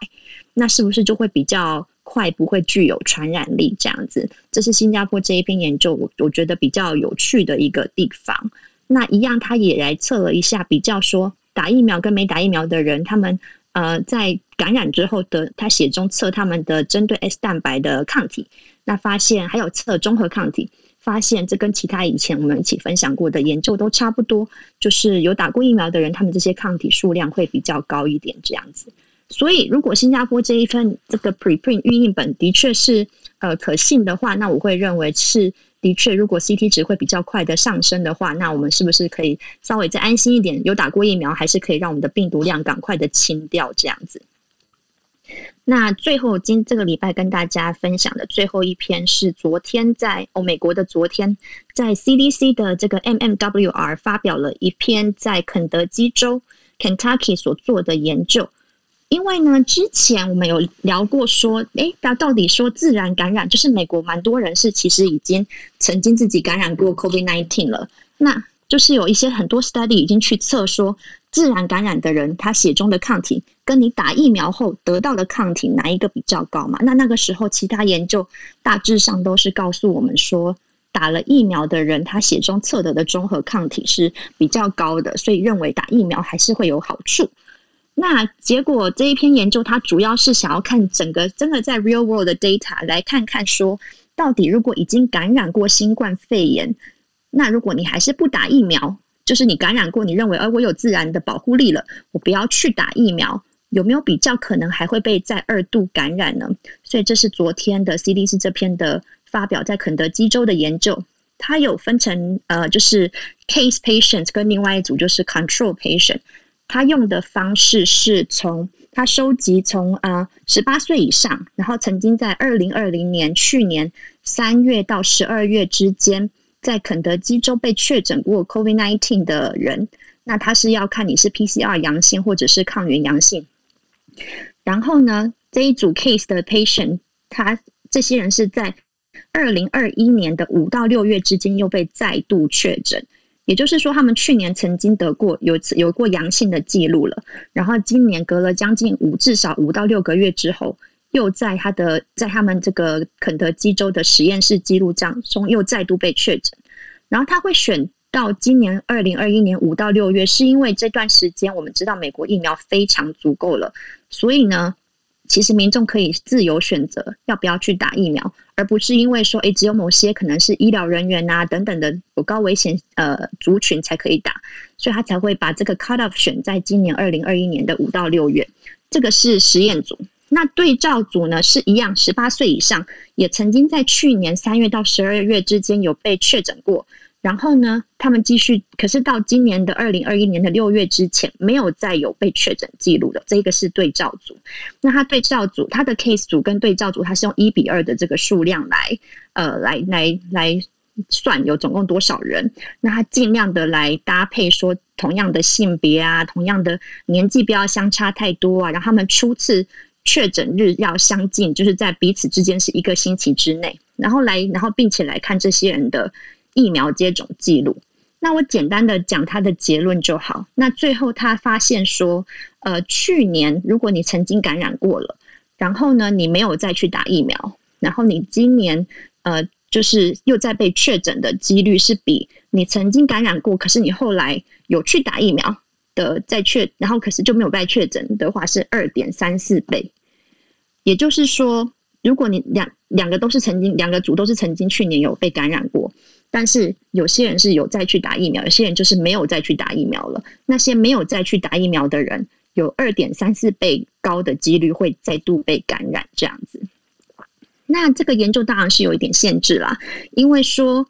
那是不是就会比较快，不会具有传染力？这样子，这是新加坡这一篇研究，我我觉得比较有趣的一个地方。那一样，他也来测了一下，比较说打疫苗跟没打疫苗的人，他们呃在感染之后的，他血中测他们的针对 S 蛋白的抗体，那发现还有测中和抗体。发现这跟其他以前我们一起分享过的研究都差不多，就是有打过疫苗的人，他们这些抗体数量会比较高一点，这样子。所以，如果新加坡这一份这个 preprint 预印本的确是呃可信的话，那我会认为是的确，如果 CT 值会比较快的上升的话，那我们是不是可以稍微再安心一点？有打过疫苗，还是可以让我们的病毒量赶快的清掉，这样子。那最后今这个礼拜跟大家分享的最后一篇是昨天在哦美国的昨天在 CDC 的这个 MMWR 发表了一篇在肯德基州 Kentucky 所做的研究。因为呢，之前我们有聊过说，诶，那到底说自然感染，就是美国蛮多人是其实已经曾经自己感染过 COVID-19 了，那就是有一些很多 study 已经去测说。自然感染的人，他血中的抗体跟你打疫苗后得到的抗体哪一个比较高嘛？那那个时候，其他研究大致上都是告诉我们说，打了疫苗的人，他血中测得的中和抗体是比较高的，所以认为打疫苗还是会有好处。那结果这一篇研究，它主要是想要看整个真的在 real world 的 data 来看看说，到底如果已经感染过新冠肺炎，那如果你还是不打疫苗。就是你感染过，你认为，而我有自然的保护力了，我不要去打疫苗，有没有比较可能还会被再二度感染呢？所以这是昨天的 CDC 这篇的发表在肯德基州的研究，它有分成呃，就是 case patient 跟另外一组就是 control patient，它用的方式是从它收集从呃十八岁以上，然后曾经在二零二零年去年三月到十二月之间。在肯德基州被确诊过 COVID-19 的人，那他是要看你是 PCR 阳性或者是抗原阳性。然后呢，这一组 case 的 patient，他这些人是在二零二一年的五到六月之间又被再度确诊，也就是说，他们去年曾经得过有有过阳性的记录了，然后今年隔了将近五至少五到六个月之后。又在他的在他们这个肯德基州的实验室记录这样中又再度被确诊，然后他会选到今年二零二一年五到六月，是因为这段时间我们知道美国疫苗非常足够了，所以呢，其实民众可以自由选择要不要去打疫苗，而不是因为说，诶，只有某些可能是医疗人员啊等等的有高危险呃族群才可以打，所以他才会把这个 cut off 选在今年二零二一年的五到六月。这个是实验组，那对照组呢是一样，十八岁以上，也曾经在去年三月到十二月之间有被确诊过。然后呢，他们继续，可是到今年的二零二一年的六月之前，没有再有被确诊记录的。这个是对照组。那他对照组，他的 case 组跟对照组，他是用一比二的这个数量来，呃，来来来算有总共多少人。那他尽量的来搭配说，同样的性别啊，同样的年纪不要相差太多啊，然后他们初次确诊日要相近，就是在彼此之间是一个星期之内，然后来，然后并且来看这些人的。疫苗接种记录，那我简单的讲他的结论就好。那最后他发现说，呃，去年如果你曾经感染过了，然后呢，你没有再去打疫苗，然后你今年呃，就是又再被确诊的几率是比你曾经感染过，可是你后来有去打疫苗的再确，然后可是就没有被确诊的话是二点三四倍，也就是说，如果你两两个都是曾经两个组都是曾经去年有被感染过。但是有些人是有再去打疫苗，有些人就是没有再去打疫苗了。那些没有再去打疫苗的人，有二点三四倍高的几率会再度被感染，这样子。那这个研究当然是有一点限制啦，因为说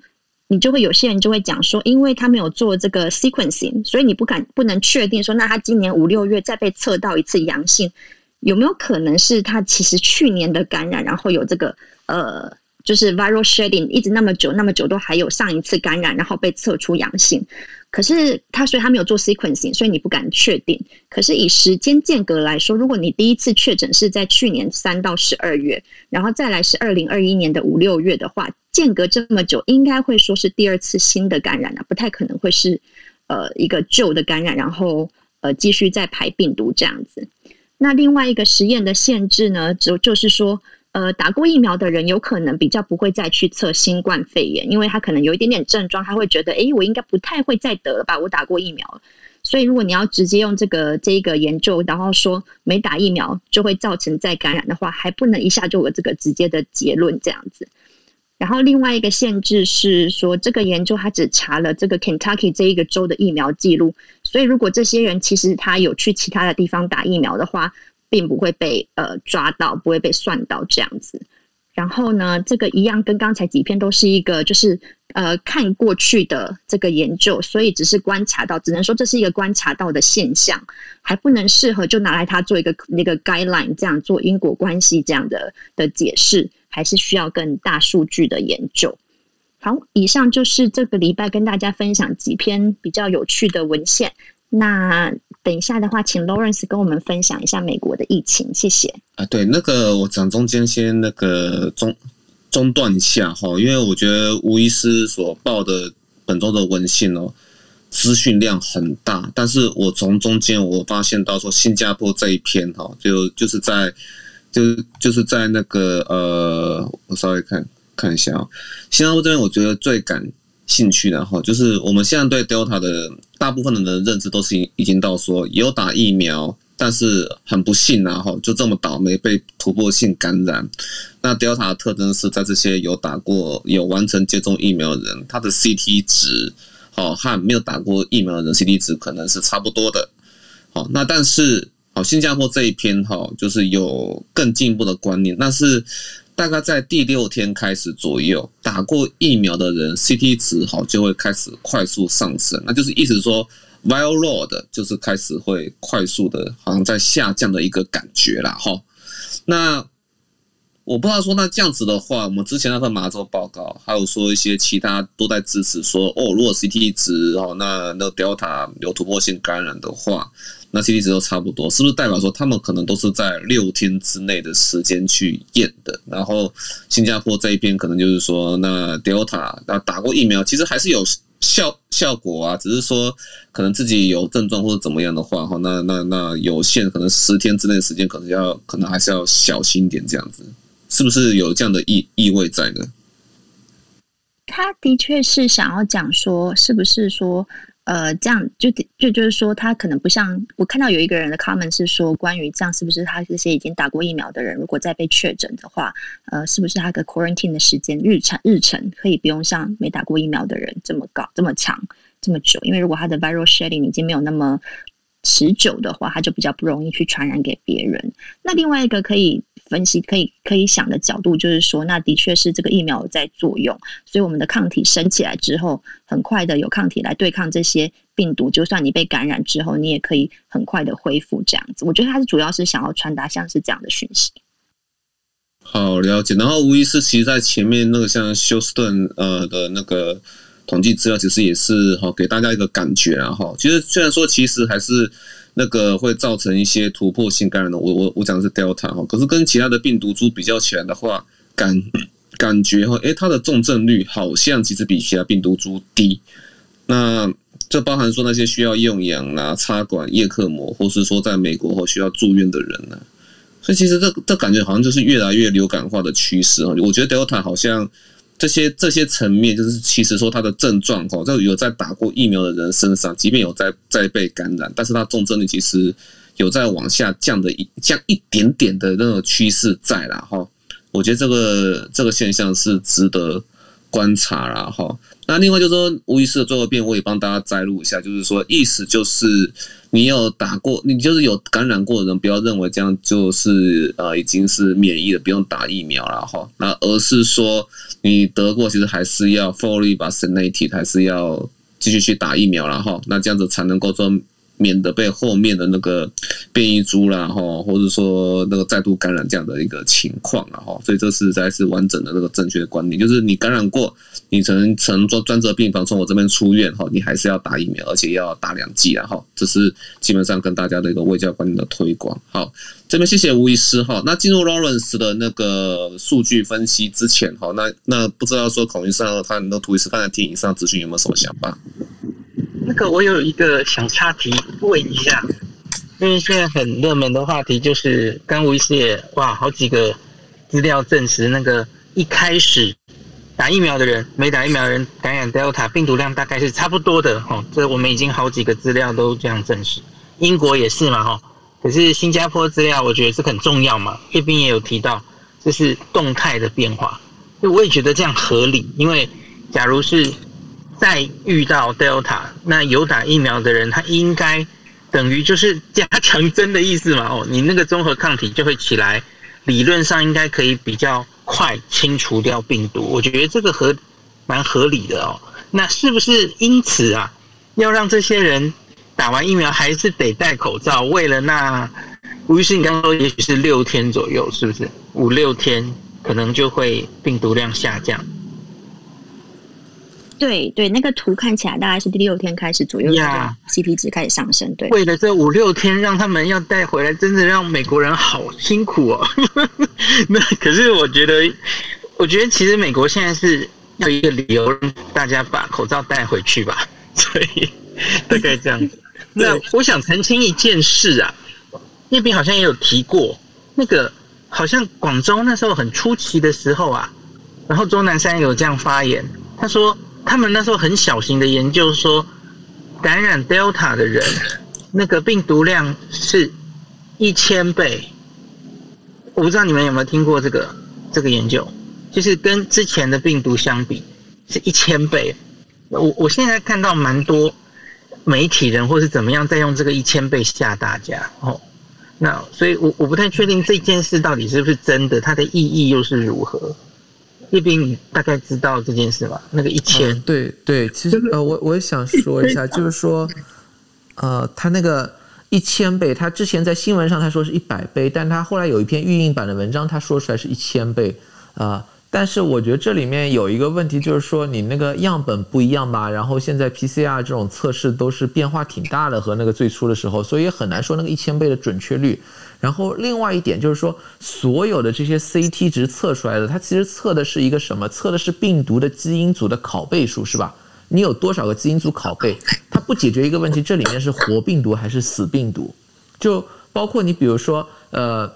你就会有些人就会讲说，因为他没有做这个 sequencing，所以你不敢不能确定说，那他今年五六月再被测到一次阳性，有没有可能是他其实去年的感染，然后有这个呃。就是 viral shedding 一直那么久那么久都还有上一次感染，然后被测出阳性，可是他所以他没有做 sequencing，所以你不敢确定。可是以时间间隔来说，如果你第一次确诊是在去年三到十二月，然后再来是二零二一年的五六月的话，间隔这么久，应该会说是第二次新的感染啊，不太可能会是呃一个旧的感染，然后呃继续再排病毒这样子。那另外一个实验的限制呢，就就是说。呃，打过疫苗的人有可能比较不会再去测新冠肺炎，因为他可能有一点点症状，他会觉得，诶，我应该不太会再得了吧？我打过疫苗了。所以如果你要直接用这个这一个研究，然后说没打疫苗就会造成再感染的话，还不能一下就有这个直接的结论这样子。然后另外一个限制是说，这个研究他只查了这个 Kentucky 这一个州的疫苗记录，所以如果这些人其实他有去其他的地方打疫苗的话。并不会被呃抓到，不会被算到这样子。然后呢，这个一样跟刚才几篇都是一个就是呃看过去的这个研究，所以只是观察到，只能说这是一个观察到的现象，还不能适合就拿来它做一个那个 guideline 这样做因果关系这样的的解释，还是需要更大数据的研究。好，以上就是这个礼拜跟大家分享几篇比较有趣的文献。那等一下的话，请 Lawrence 跟我们分享一下美国的疫情，谢谢。啊，对，那个我讲中间先那个中中断一下哈，因为我觉得吴医师所报的本周的文献哦，资讯量很大，但是我从中间我发现到说新加坡这一篇哈，就就是在就就是在那个呃，我稍微看看一下啊，新加坡这边我觉得最感兴趣的哈，就是我们现在对 Delta 的大部分人的认知都是已经到说有打疫苗，但是很不幸啊后，就这么倒霉被突破性感染。那 Delta 的特征是在这些有打过、有完成接种疫苗的人，他的 CT 值好和没有打过疫苗的人 CT 值可能是差不多的。好，那但是好，新加坡这一篇哈，就是有更进一步的观念，那是。大概在第六天开始左右，打过疫苗的人 CT 值好就会开始快速上升，那就是意思说 viral load 就是开始会快速的，好像在下降的一个感觉啦。哈。那我不知道说，那这样子的话，我们之前那份麻州报告，还有说一些其他都在支持说，哦，如果 CT 值哦，那那 Delta 有突破性感染的话。那 CT 值都差不多，是不是代表说他们可能都是在六天之内的时间去验的？然后新加坡这一边可能就是说，那 Delta 那打过疫苗，其实还是有效效果啊，只是说可能自己有症状或者怎么样的话，哈，那那那有限，可能十天之内的时间，可能要可能还是要小心一点，这样子，是不是有这样的意意味在呢？他的确是想要讲说，是不是说？呃，这样就就就是说，他可能不像我看到有一个人的 comment 是说，关于这样是不是他这些已经打过疫苗的人，如果再被确诊的话，呃，是不是他的 quarantine 的时间日程日程可以不用像没打过疫苗的人这么高、这么长、这么久？因为如果他的 viral shedding 已经没有那么持久的话，他就比较不容易去传染给别人。那另外一个可以。分析可以可以想的角度就是说，那的确是这个疫苗在作用，所以我们的抗体升起来之后，很快的有抗体来对抗这些病毒，就算你被感染之后，你也可以很快的恢复这样子。我觉得他是主要是想要传达像是这样的讯息。好了解，然后吴医师其实在前面那个像休斯顿呃的那个统计资料，其实也是哈给大家一个感觉啊哈。其实虽然说其实还是。那个会造成一些突破性感染的，我我我讲的是 Delta 哈，可是跟其他的病毒株比较起来的话，感感觉哈，诶，它的重症率好像其实比其他病毒株低。那这包含说那些需要用氧啊、插管、叶克膜，或是说在美国或需要住院的人呢，所以其实这这感觉好像就是越来越流感化的趋势哈。我觉得 Delta 好像。这些这些层面，就是其实说他的症状哈，就有在打过疫苗的人身上，即便有在在被感染，但是他重症率其实有在往下降的一降一点点的那种趋势在了哈。我觉得这个这个现象是值得观察了哈。那另外就是说，吴医师的最后一遍我也帮大家摘录一下，就是说意思就是。你有打过，你就是有感染过的人，不要认为这样就是呃已经是免疫了，不用打疫苗了哈。那而是说你得过，其实还是要 fully vaccinated，还是要继续去打疫苗了哈。那这样子才能够说。免得被后面的那个变异株啦，哈，或者说那个再度感染这样的一个情况了，哈，所以这实在是完整的那个正确的观念，就是你感染过，你曾曾做专责病房从我这边出院，哈，你还是要打疫苗，而且要打两剂啊，哈，这是基本上跟大家的一个卫教观念的推广。好，这边谢谢吴医师哈。那进入 Lawrence 的那个数据分析之前，哈，那那不知道说孔医生他那涂医师刚才听以上资讯有没有什么想法？那个我有一个小插题问一下，因为现在很热门的话题就是，刚吴医师也哇，好几个资料证实，那个一开始打疫苗的人，没打疫苗的人感染 Delta 病毒量大概是差不多的哈，这我们已经好几个资料都这样证实，英国也是嘛哈，可是新加坡资料我觉得是很重要嘛，叶斌也有提到，这是动态的变化，就我也觉得这样合理，因为假如是。再遇到 Delta，那有打疫苗的人，他应该等于就是加强针的意思嘛？哦，你那个综合抗体就会起来，理论上应该可以比较快清除掉病毒。我觉得这个合蛮合理的哦。那是不是因此啊，要让这些人打完疫苗还是得戴口罩？为了那吴医师，你刚刚说也许是六天左右，是不是五六天可能就会病毒量下降？对对，那个图看起来大概是第六天开始左右，CP 值开始上升。对，为了这五六天让他们要带回来，真的让美国人好辛苦哦。那可是我觉得，我觉得其实美国现在是要一个理由让大家把口罩带回去吧，所以大概这样子。那我想澄清一件事啊，那边好像也有提过，那个好像广州那时候很出奇的时候啊，然后钟南山有这样发言，他说。他们那时候很小型的研究说，感染 Delta 的人，那个病毒量是一千倍。我不知道你们有没有听过这个这个研究，就是跟之前的病毒相比是一千倍。我我现在看到蛮多媒体人或是怎么样在用这个一千倍吓大家哦。那所以我我不太确定这件事到底是不是真的，它的意义又是如何。叶斌，你大概知道这件事吧？那个一千、嗯，对对，其实呃，我我也想说一下，就是说，呃，他那个一千倍，他之前在新闻上他说是一百倍，但他后来有一篇预印版的文章，他说出来是一千倍啊。呃但是我觉得这里面有一个问题，就是说你那个样本不一样吧，然后现在 PCR 这种测试都是变化挺大的，和那个最初的时候，所以很难说那个一千倍的准确率。然后另外一点就是说，所有的这些 CT 值测出来的，它其实测的是一个什么？测的是病毒的基因组的拷贝数，是吧？你有多少个基因组拷贝？它不解决一个问题，这里面是活病毒还是死病毒？就包括你比如说，呃，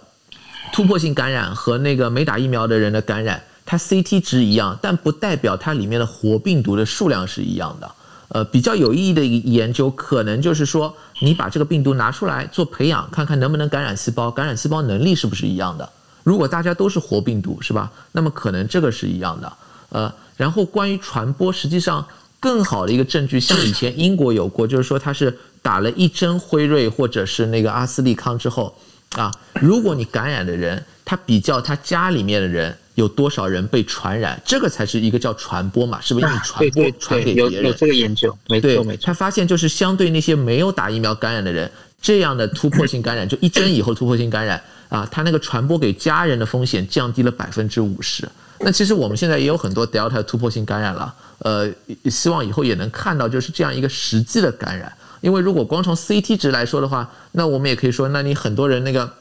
突破性感染和那个没打疫苗的人的感染。它 CT 值一样，但不代表它里面的活病毒的数量是一样的。呃，比较有意义的一研究，可能就是说，你把这个病毒拿出来做培养，看看能不能感染细胞，感染细胞能力是不是一样的。如果大家都是活病毒，是吧？那么可能这个是一样的。呃，然后关于传播，实际上更好的一个证据，像以前英国有过，就是说他是打了一针辉瑞或者是那个阿斯利康之后，啊，如果你感染的人，他比较他家里面的人。有多少人被传染？这个才是一个叫传播嘛？是不是？你传播传给别人？有有这个研究，没错没错。他发现就是相对那些没有打疫苗感染的人，这样的突破性感染，就一针以后突破性感染啊，他那个传播给家人的风险降低了百分之五十。那其实我们现在也有很多 Delta 突破性感染了，呃，希望以后也能看到就是这样一个实际的感染。因为如果光从 CT 值来说的话，那我们也可以说，那你很多人那个。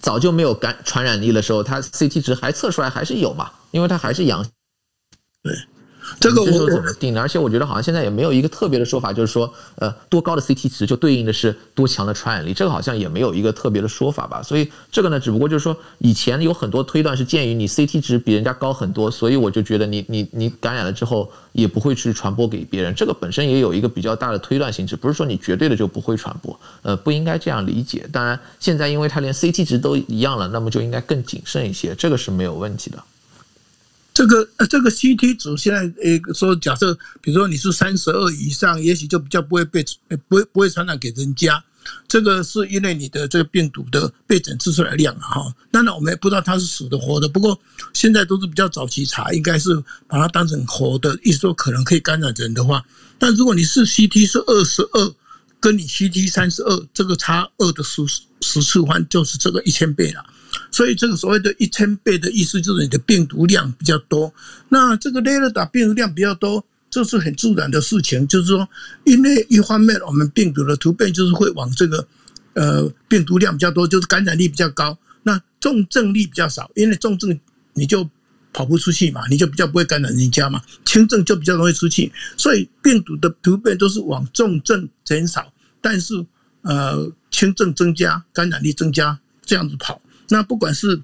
早就没有感传染力的时候，他 CT 值还测出来还是有嘛？因为他还是阳。对。这个我怎么定的？而且我觉得好像现在也没有一个特别的说法，就是说，呃，多高的 CT 值就对应的是多强的传染力，这个好像也没有一个特别的说法吧。所以这个呢，只不过就是说，以前有很多推断是鉴于你 CT 值比人家高很多，所以我就觉得你你你感染了之后也不会去传播给别人。这个本身也有一个比较大的推断性质，不是说你绝对的就不会传播，呃，不应该这样理解。当然，现在因为它连 CT 值都一样了，那么就应该更谨慎一些，这个是没有问题的。这个呃，这个 CT 值现在呃说，假设比如说你是三十二以上，也许就比较不会被不会不会传染给人家。这个是因为你的这个病毒的被诊治出来量啊哈。当然我们也不知道它是死的活的，不过现在都是比较早期查，应该是把它当成活的，意思说可能可以感染人的话。但如果你是 CT 是二十二，跟你 CT 三十二，这个差二的十十次方就是这个一千倍了。所以这个所谓的一千倍的意思，就是你的病毒量比较多。那这个 Delta 病毒量比较多，这是很自然的事情。就是说，因为一方面我们病毒的突变就是会往这个呃病毒量比较多，就是感染力比较高。那重症率比较少，因为重症你就跑不出去嘛，你就比较不会感染人家嘛。轻症就比较容易出去。所以病毒的突变都是往重症减少，但是呃轻症增加，感染力增加，这样子跑。那不管是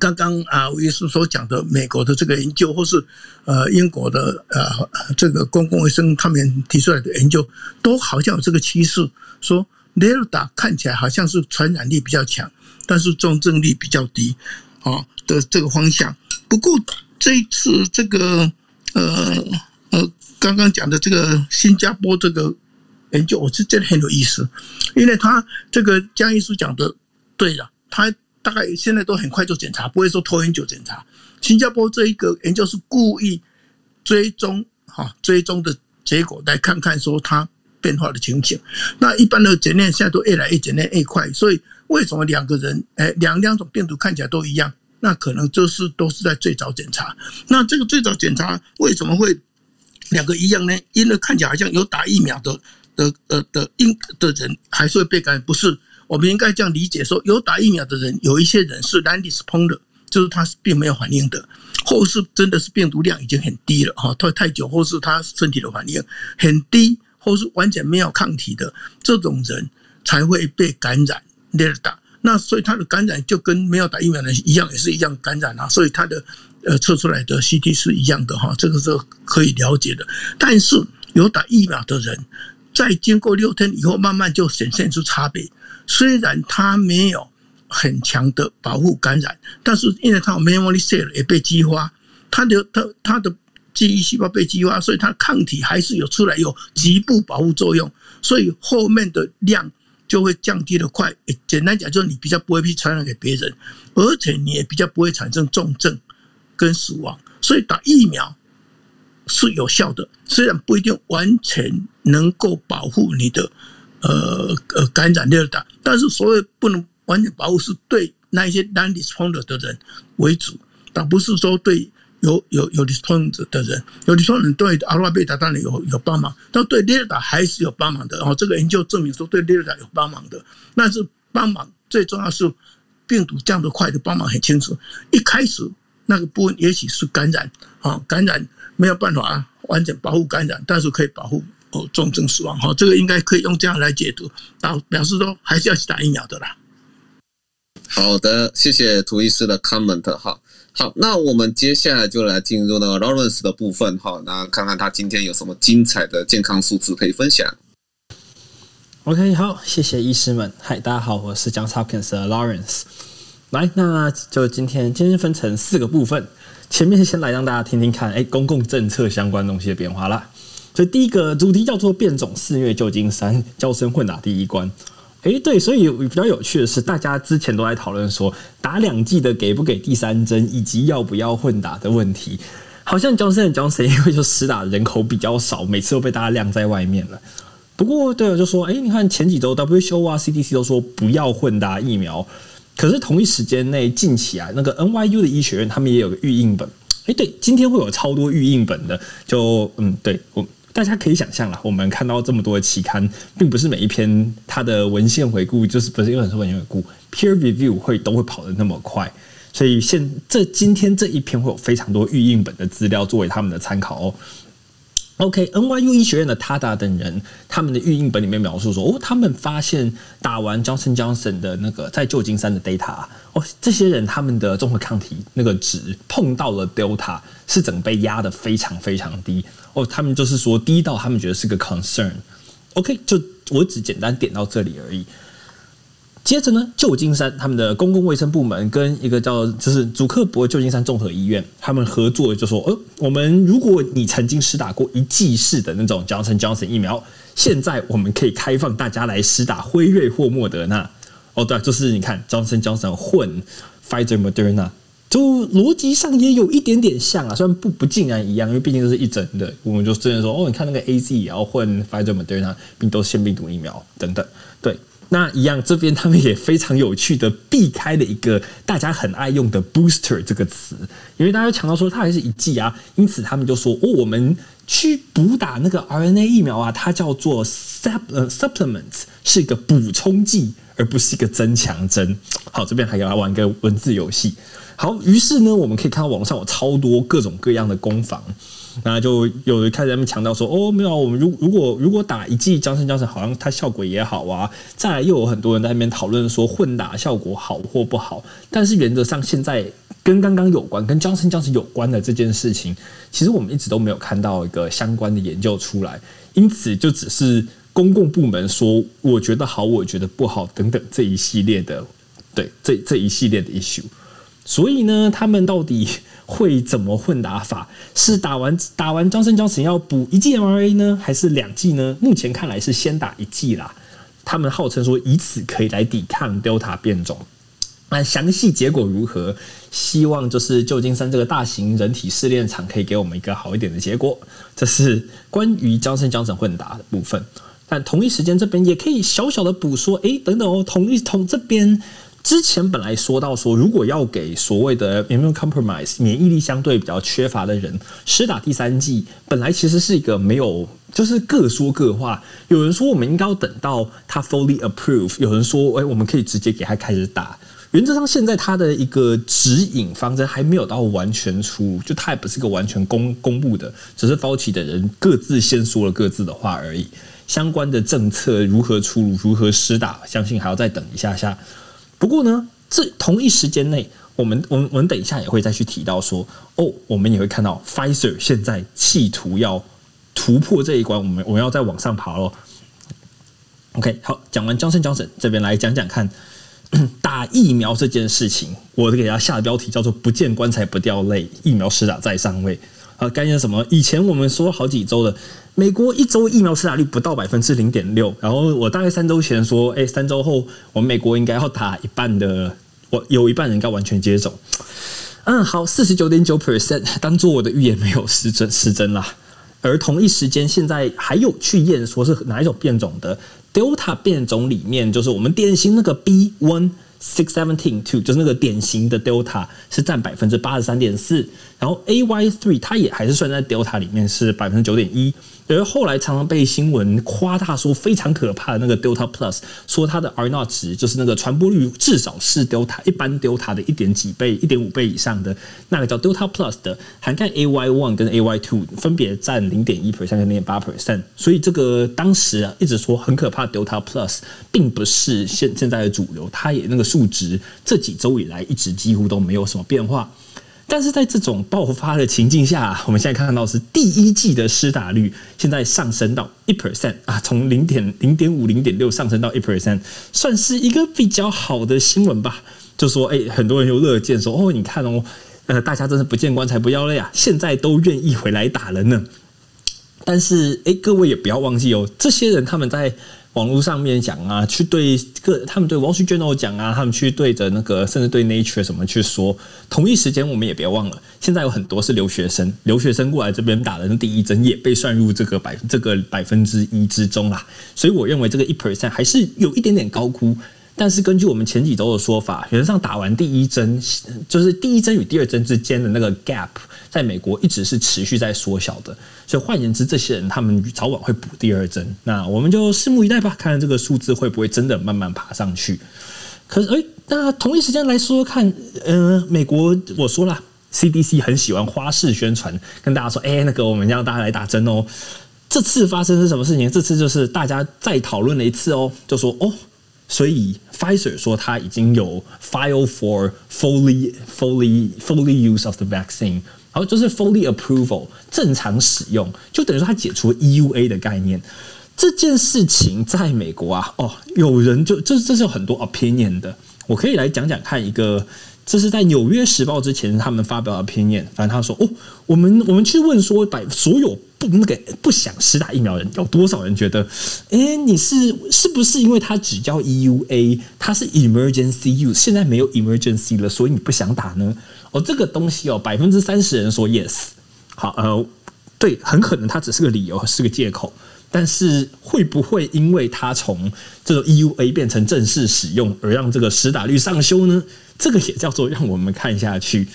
刚刚啊，吴医师所讲的美国的这个研究，或是呃英国的呃这个公共卫生他们提出来的研究，都好像有这个趋势，说 Delta 看起来好像是传染力比较强，但是重症率比较低，啊的这个方向。不过这一次这个呃呃刚刚讲的这个新加坡这个研究，我是觉得很有意思，因为他这个江医师讲的对了，他。大概现在都很快做检查，不会说拖很久检查。新加坡这一个研究是故意追踪哈，追踪的结果来看看说它变化的情形。那一般的检验现在都越来越检验越快，所以为什么两个人哎两两种病毒看起来都一样？那可能就是都是在最早检查。那这个最早检查为什么会两个一样呢？因为看起来好像有打疫苗的的呃的因的人还是会被感染，不是？我们应该这样理解：说有打疫苗的人，有一些人是 non-responder，就是他是并没有反应的，或是真的是病毒量已经很低了哈，拖太久，或是他身体的反应很低，或是完全没有抗体的这种人才会被感染 Delta。那所以他的感染就跟没有打疫苗的一样，也是一样感染啊。所以他的呃测出来的 CT 是一样的哈，这个是可以了解的。但是有打疫苗的人，在经过六天以后，慢慢就显现出差别。虽然它没有很强的保护感染，但是因为它有 memory cell 也被激发，它的它它的记忆细胞被激发，所以它抗体还是有出来，有局部保护作用，所以后面的量就会降低的快。简单讲，就是你比较不会被传染给别人，而且你也比较不会产生重症跟死亡。所以打疫苗是有效的，虽然不一定完全能够保护你的。呃呃，感染力大，但是所谓不能完全保护，是对那一些 non-responder 的人为主，倒不是说对有有有 responder 的人，有 responder 对阿拉贝塔当然有有帮忙，但对 Delta 还是有帮忙的。然后这个研究证明说对 Delta 有帮忙的，但是帮忙最重要是病毒降得快的帮忙很清楚。一开始那个部分也许是感染啊，感染没有办法完全保护感染，但是可以保护。哦，重症死亡哈，这个应该可以用这样来解读，然后表示说还是要去打疫苗的啦。好的，谢谢涂医师的 comment 哈。好，那我们接下来就来进入那个 Lawrence 的部分哈，那看看他今天有什么精彩的健康数字可以分享。OK，好，谢谢医师们。嗨，大家好，我是 Johns Hopkins 的 Lawrence。来，那就今天今天分成四个部分，前面先来让大家听听看，哎，公共政策相关东西的变化啦。所以第一个主题叫做变种肆虐旧金山，娇生混打第一关。哎，对，所以比较有趣的是，大家之前都在讨论说打两剂的给不给第三针，以及要不要混打的问题。好像 Johnson & Johnson 因为就实打人口比较少，每次都被大家晾在外面了。不过，对啊，就说，哎，你看前几周 WHO 啊、CDC 都说不要混打疫苗，可是同一时间内，近期啊，那个 NYU 的医学院他们也有个预印本。哎，对，今天会有超多预印本的，就嗯，对我。大家可以想象了，我们看到这么多的期刊，并不是每一篇它的文献回顾，就是不是因为很多文献回顾，peer review 会都会跑得那么快，所以现这今天这一篇会有非常多预印本的资料作为他们的参考哦。OK，NYU、医学院的 Tada 等人，他们的预印本里面描述说，哦，他们发现打完 Johnson Johnson 的那个在旧金山的 data，哦，这些人他们的综合抗体那个值碰到了 Delta，是整被压得非常非常低，哦，他们就是说低到他们觉得是个 concern。OK，就我只简单点到这里而已。接着呢，旧金山他们的公共卫生部门跟一个叫就是祖克伯旧金山综合医院，他们合作就说，呃，我们如果你曾经施打过一剂式的那种 Johnson Johnson 疫苗，现在我们可以开放大家来施打辉瑞或莫德纳。哦，对，就是你看 Johnson Johnson 混 Pfizer Moderna，就逻辑上也有一点点像啊，虽然不不尽然一样，因为毕竟都是一整的，我们就之前说，哦，你看那个 AZ 也要混 Pfizer Moderna，并都是腺病毒疫苗等等，那一样，这边他们也非常有趣的避开了一个大家很爱用的 booster 这个词，因为大家强调说它还是一剂啊，因此他们就说哦，我们去补打那个 RNA 疫苗啊，它叫做 sup 呃 supplement 是一个补充剂，而不是一个增强针。好，这边还要来玩一个文字游戏。好，于是呢，我们可以看到网上有超多各种各样的攻防。那就有人开始在那边强调说，哦，没有，我们如如果如果打一剂 Johnson Johnson，好像它效果也好啊。再来又有很多人在那边讨论说混打效果好或不好。但是原则上现在跟刚刚有关，跟 Johnson Johnson 有关的这件事情，其实我们一直都没有看到一个相关的研究出来，因此就只是公共部门说我觉得好，我觉得不好等等这一系列的，对，这这一系列的 issue。所以呢，他们到底会怎么混打法？是打完打完 Johnson Johnson 要补一剂 MRA 呢，还是两剂呢？目前看来是先打一剂啦。他们号称说以此可以来抵抗 Delta 变种。那详细结果如何？希望就是旧金山这个大型人体试验场可以给我们一个好一点的结果。这是关于 Johnson Johnson 混打的部分。但同一时间这边也可以小小的补说，哎，等等哦，同一同这边。之前本来说到说，如果要给所谓的 immunocompromised 免疫力相对比较缺乏的人施打第三剂，本来其实是一个没有，就是各说各话。有人说我们应该要等到他 fully approve，有人说，哎，我们可以直接给他开始打。原则上，现在他的一个指引方针还没有到完全出，就他也不是一个完全公公布的，只是早期的人各自先说了各自的话而已。相关的政策如何出炉，如何施打，相信还要再等一下下。不过呢，这同一时间内，我们我们我们等一下也会再去提到说，哦，我们也会看到 Pfizer 现在企图要突破这一关，我们我们要再往上爬喽。OK，好，讲完 Johnson Johnson 这边来讲讲看，打疫苗这件事情，我给大家下的标题叫做“不见棺材不掉泪”，疫苗施打在上位。啊，概念什么？以前我们说好几周的。美国一周疫苗施打率不到百分之零点六，然后我大概三周前说，哎，三周后我们美国应该要打一半的，我有一半人应该完全接种。嗯，好，四十九点九 percent，当做我的预言没有失真失真啦。而同一时间，现在还有去验说是哪一种变种的 Delta 变种里面，就是我们典型那个 B one six seventeen two，就是那个典型的 Delta 是占百分之八十三点四，然后 AY three 它也还是算在 Delta 里面是百分之九点一。而后来常常被新闻夸大说非常可怕的那个 Delta Plus，说它的 ARNA 值就是那个传播率至少是 Delta 一般 Delta 的一点几倍、一点五倍以上的那个叫 Delta Plus 的，涵盖 AY one 跟 AY two 分别占零点一 percent 跟零点八 percent，所以这个当时啊一直说很可怕 Delta Plus，并不是现现在的主流，它也那个数值这几周以来一直几乎都没有什么变化。但是在这种爆发的情境下，我们现在看到是第一季的施打率现在上升到一 percent 啊，从零点零点五、零点六上升到一 percent，算是一个比较好的新闻吧。就说，哎，很多人又乐见说，哦，你看哦，呃，大家真是不见棺材不掉泪啊，现在都愿意回来打了呢。但是，哎，各位也不要忘记哦，这些人他们在。网络上面讲啊，去对各他们对 Wall Street Journal 讲啊，他们去对着那个，甚至对 Nature 什么去说。同一时间，我们也别忘了，现在有很多是留学生，留学生过来这边打的第一针也被算入这个百这个百分之一之中啦。所以我认为这个一 percent 还是有一点点高估。但是根据我们前几周的说法，原则上打完第一针，就是第一针与第二针之间的那个 gap，在美国一直是持续在缩小的。所以换言之，这些人他们早晚会补第二针。那我们就拭目以待吧，看看这个数字会不会真的慢慢爬上去。可是，哎，那同一时间来说说看，呃，美国我说了，CDC 很喜欢花式宣传，跟大家说，哎，那个我们要大家来打针哦。这次发生是什么事情？这次就是大家再讨论了一次哦，就说哦。所以，Pfizer 说它已经有 file for fully fully fully use of the vaccine，然后就是 fully approval 正常使用，就等于说它解除了 EUA 的概念。这件事情在美国啊，哦，有人就这这是有很多 opinion 的，我可以来讲讲看一个。这是在《纽约时报》之前，他们发表的片面。反正他说：“哦，我们我们去问说，把所有不那个不想施打疫苗人，有多少人觉得，哎，你是是不是因为它只叫 EUA，它是 Emergency Use，现在没有 Emergency 了，所以你不想打呢？哦，这个东西哦，百分之三十人说 Yes。好，呃，对，很可能它只是个理由，是个借口。但是会不会因为它从这个 EUA 变成正式使用，而让这个实打率上修呢？”这个也叫做让我们看下去，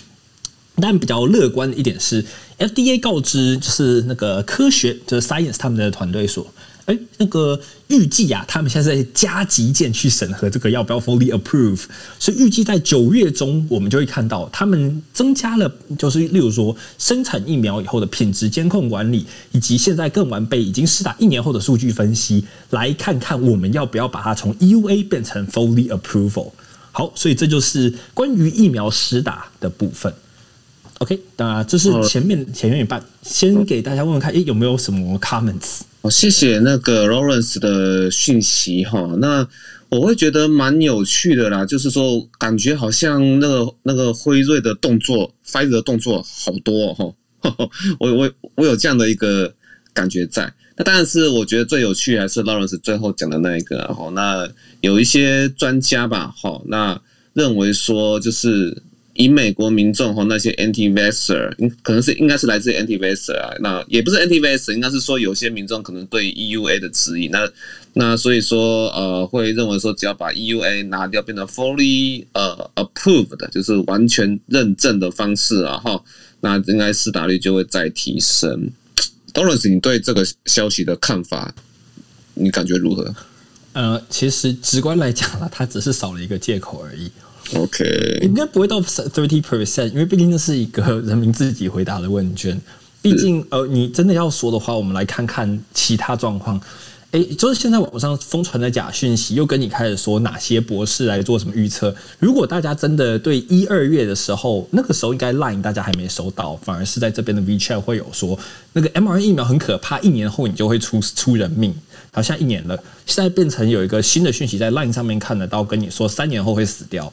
但比较乐观的一点是，FDA 告知就是那个科学就是 Science 他们的团队说，哎，那个预计啊，他们现在在加急件去审核这个要不要 Fully Approve，所以预计在九月中我们就会看到他们增加了，就是例如说生产疫苗以后的品质监控管理，以及现在更完备已经施打一年后的数据分析，来看看我们要不要把它从 EUA 变成 Fully Approval。好，所以这就是关于疫苗实打的部分。OK，那这是前面前面一半，先给大家问问看，诶，有没有什么 comments？哦，谢谢那个 Lawrence 的讯息哈。那我会觉得蛮有趣的啦，就是说感觉好像那个那个辉瑞的动作，Pfizer 的动作好多哈。我我我有这样的一个感觉在。那当然是我觉得最有趣还是 Lawrence 最后讲的那一个哈。那有一些专家吧，哈，那认为说就是以美国民众和那些 anti-vaxer，可能是应该是来自 anti-vaxer 啊。那也不是 anti-vaxxer，应该是说有些民众可能对 EUA 的质疑。那那所以说呃会认为说只要把 EUA 拿掉，变成 fully 呃 approved，就是完全认证的方式啊哈，那应该施打率就会再提升。Lawrence，你对这个消息的看法，你感觉如何？呃，其实直观来讲啦，它只是少了一个借口而已。OK，应该不会到 thirty percent，因为毕竟这是一个人民自己回答的问卷。毕竟，呃，你真的要说的话，我们来看看其他状况。哎，就是现在网上疯传的假讯息，又跟你开始说哪些博士来做什么预测。如果大家真的对一二月的时候，那个时候应该 Line 大家还没收到，反而是在这边的 WeChat 会有说，那个 mRNA 疫苗很可怕，一年后你就会出出人命。好像一年了，现在变成有一个新的讯息在 Line 上面看得到，跟你说三年后会死掉。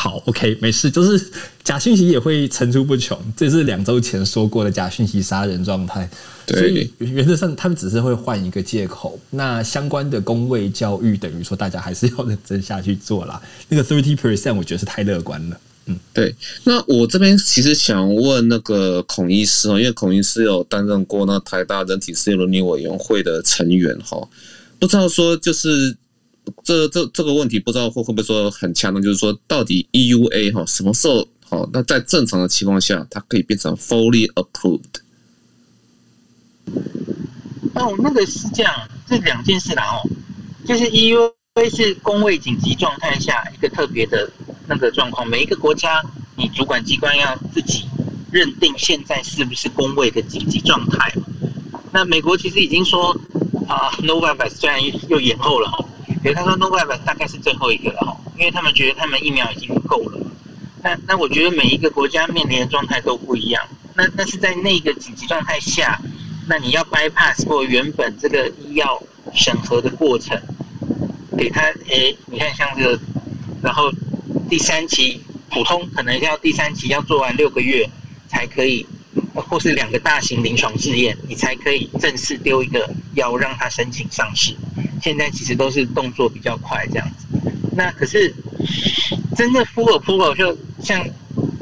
好，OK，没事，就是假讯息也会层出不穷，这是两周前说过的假讯息杀人状态。所以原则上他们只是会换一个借口。那相关的工位教育等于说大家还是要认真下去做啦。那个 thirty percent 我觉得是太乐观了。嗯，对。那我这边其实想问那个孔医师哦，因为孔医师有担任过那台大人体试验伦理委员会的成员哈，不知道说就是这这这个问题，不知道会会不会说很强的，就是说到底 EUA 哈什么时候好？那在正常的情况下，它可以变成 fully approved？哦，那个是这样，这两件事啦哦，就是 EUA 是公卫紧急状态下一个特别的。那个状况，每一个国家，你主管机关要自己认定现在是不是公卫的紧急状态。那美国其实已经说啊，Novavax 虽然又延后了哈，可是他说 n o v a 大概是最后一个了哈，因为他们觉得他们疫苗已经够了。那那我觉得每一个国家面临的状态都不一样。那那是在那个紧急状态下，那你要 bypass 过原本这个医药审核的过程，给他诶，你看像这个，然后第三期普通可能要第三期要做完六个月才可以，或是两个大型临床试验，你才可以正式丢一个药让他申请上市。现在其实都是动作比较快这样子。那可是真的 full approval 就像。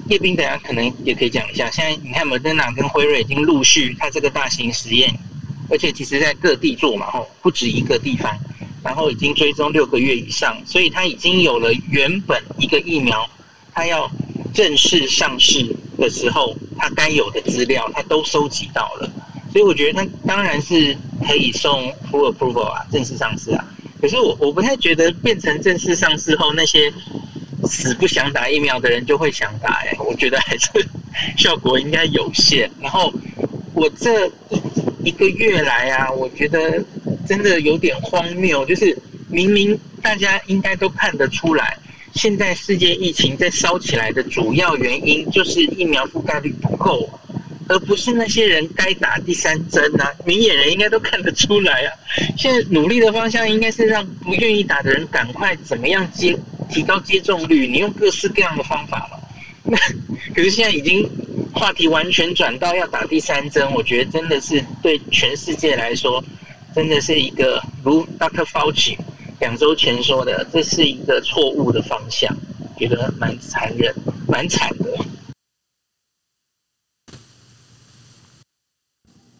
叶斌，等下可能也可以讲一下。现在你看，，Moderna 跟辉瑞已经陆续，它这个大型实验，而且其实在各地做嘛，吼，不止一个地方，然后已经追踪六个月以上，所以它已经有了原本一个疫苗，它要正式上市的时候，它该有的资料，它都收集到了。所以我觉得那当然是可以送 full approval 啊，正式上市啊。可是我我不太觉得变成正式上市后那些。死不想打疫苗的人就会想打，哎，我觉得还是 效果应该有限。然后我这一一个月来啊，我觉得真的有点荒谬，就是明明大家应该都看得出来，现在世界疫情在烧起来的主要原因就是疫苗覆盖率不够，而不是那些人该打第三针啊，明眼人应该都看得出来啊。现在努力的方向应该是让不愿意打的人赶快怎么样接。提高接种率，你用各式各样的方法嘛。那 可是现在已经话题完全转到要打第三针，我觉得真的是对全世界来说，真的是一个如 Dr. Fauci 两周前说的，这是一个错误的方向，觉得蛮残忍、蛮惨的。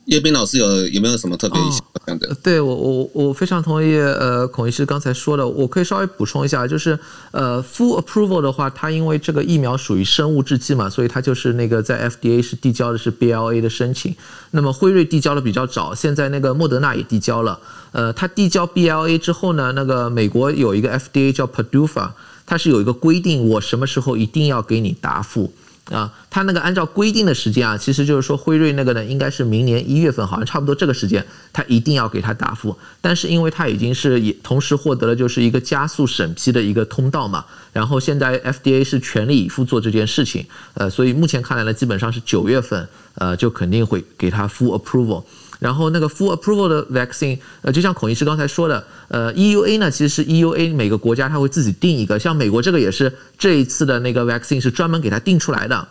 叶斌老师有有没有什么特别对我我我非常同意呃孔医师刚才说的，我可以稍微补充一下，就是呃 full approval 的话，它因为这个疫苗属于生物制剂嘛，所以它就是那个在 FDA 是递交的是 BLA 的申请。那么辉瑞递交的比较早，现在那个莫德纳也递交了。呃，它递交 BLA 之后呢，那个美国有一个 FDA 叫 PDUFA，它是有一个规定，我什么时候一定要给你答复。啊，他那个按照规定的时间啊，其实就是说辉瑞那个呢，应该是明年一月份，好像差不多这个时间，他一定要给他答复。但是因为他已经是也同时获得了就是一个加速审批的一个通道嘛，然后现在 FDA 是全力以赴做这件事情，呃，所以目前看来呢，基本上是九月份，呃，就肯定会给他 full approval。然后那个 full approval 的 vaccine，呃，就像孔医师刚才说的，呃，EUA 呢，其实是 EUA 每个国家它会自己定一个，像美国这个也是这一次的那个 vaccine 是专门给它定出来的，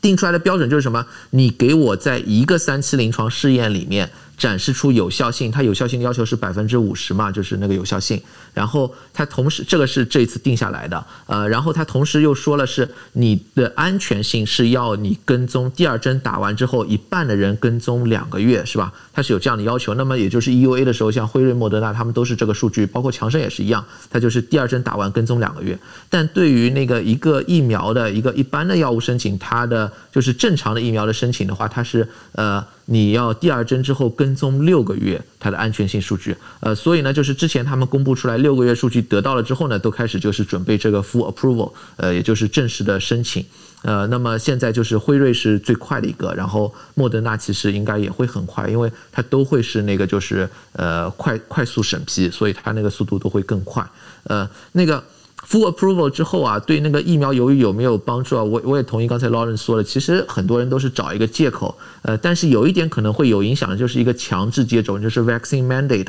定出来的标准就是什么？你给我在一个三期临床试验里面。展示出有效性，它有效性的要求是百分之五十嘛，就是那个有效性。然后它同时，这个是这一次定下来的，呃，然后它同时又说了是你的安全性是要你跟踪第二针打完之后一半的人跟踪两个月，是吧？它是有这样的要求。那么也就是 EUA 的时候，像辉瑞、莫德纳他们都是这个数据，包括强生也是一样，它就是第二针打完跟踪两个月。但对于那个一个疫苗的一个一般的药物申请，它的就是正常的疫苗的申请的话，它是呃。你要第二针之后跟踪六个月，它的安全性数据，呃，所以呢，就是之前他们公布出来六个月数据得到了之后呢，都开始就是准备这个 full approval，呃，也就是正式的申请，呃，那么现在就是辉瑞是最快的一个，然后莫德纳其实应该也会很快，因为它都会是那个就是呃快快速审批，所以它那个速度都会更快，呃，那个。Full approval 之后啊，对那个疫苗犹豫有没有帮助啊？我我也同意刚才 Lauren 说的，其实很多人都是找一个借口，呃，但是有一点可能会有影响的，就是一个强制接种，就是 vaccine mandate。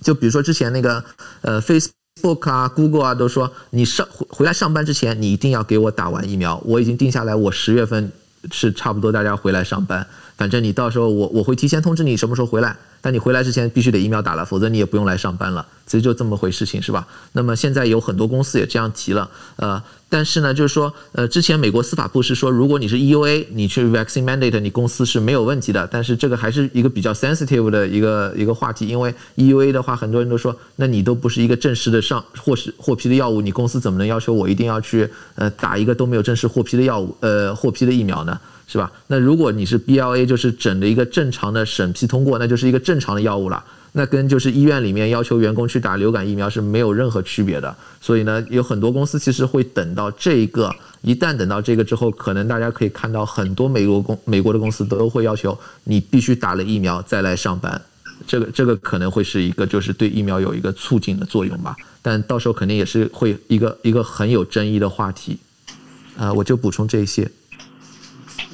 就比如说之前那个呃 Facebook 啊、Google 啊都说，你上回回来上班之前，你一定要给我打完疫苗。我已经定下来，我十月份是差不多大家回来上班，反正你到时候我我会提前通知你什么时候回来。但你回来之前必须得疫苗打了，否则你也不用来上班了。其实就这么回事情，是吧？那么现在有很多公司也这样提了，呃，但是呢，就是说，呃，之前美国司法部是说，如果你是 EUA，你去 vaccine mandate，你公司是没有问题的。但是这个还是一个比较 sensitive 的一个一个话题，因为 EUA 的话，很多人都说，那你都不是一个正式的上获是获批的药物，你公司怎么能要求我一定要去呃打一个都没有正式获批的药物，呃，获批的疫苗呢？是吧？那如果你是 BLA，就是整的一个正常的审批通过，那就是一个正常的药物了。那跟就是医院里面要求员工去打流感疫苗是没有任何区别的。所以呢，有很多公司其实会等到这个，一旦等到这个之后，可能大家可以看到很多美国公美国的公司都会要求你必须打了疫苗再来上班。这个这个可能会是一个就是对疫苗有一个促进的作用吧。但到时候肯定也是会一个一个很有争议的话题。呃，我就补充这一些。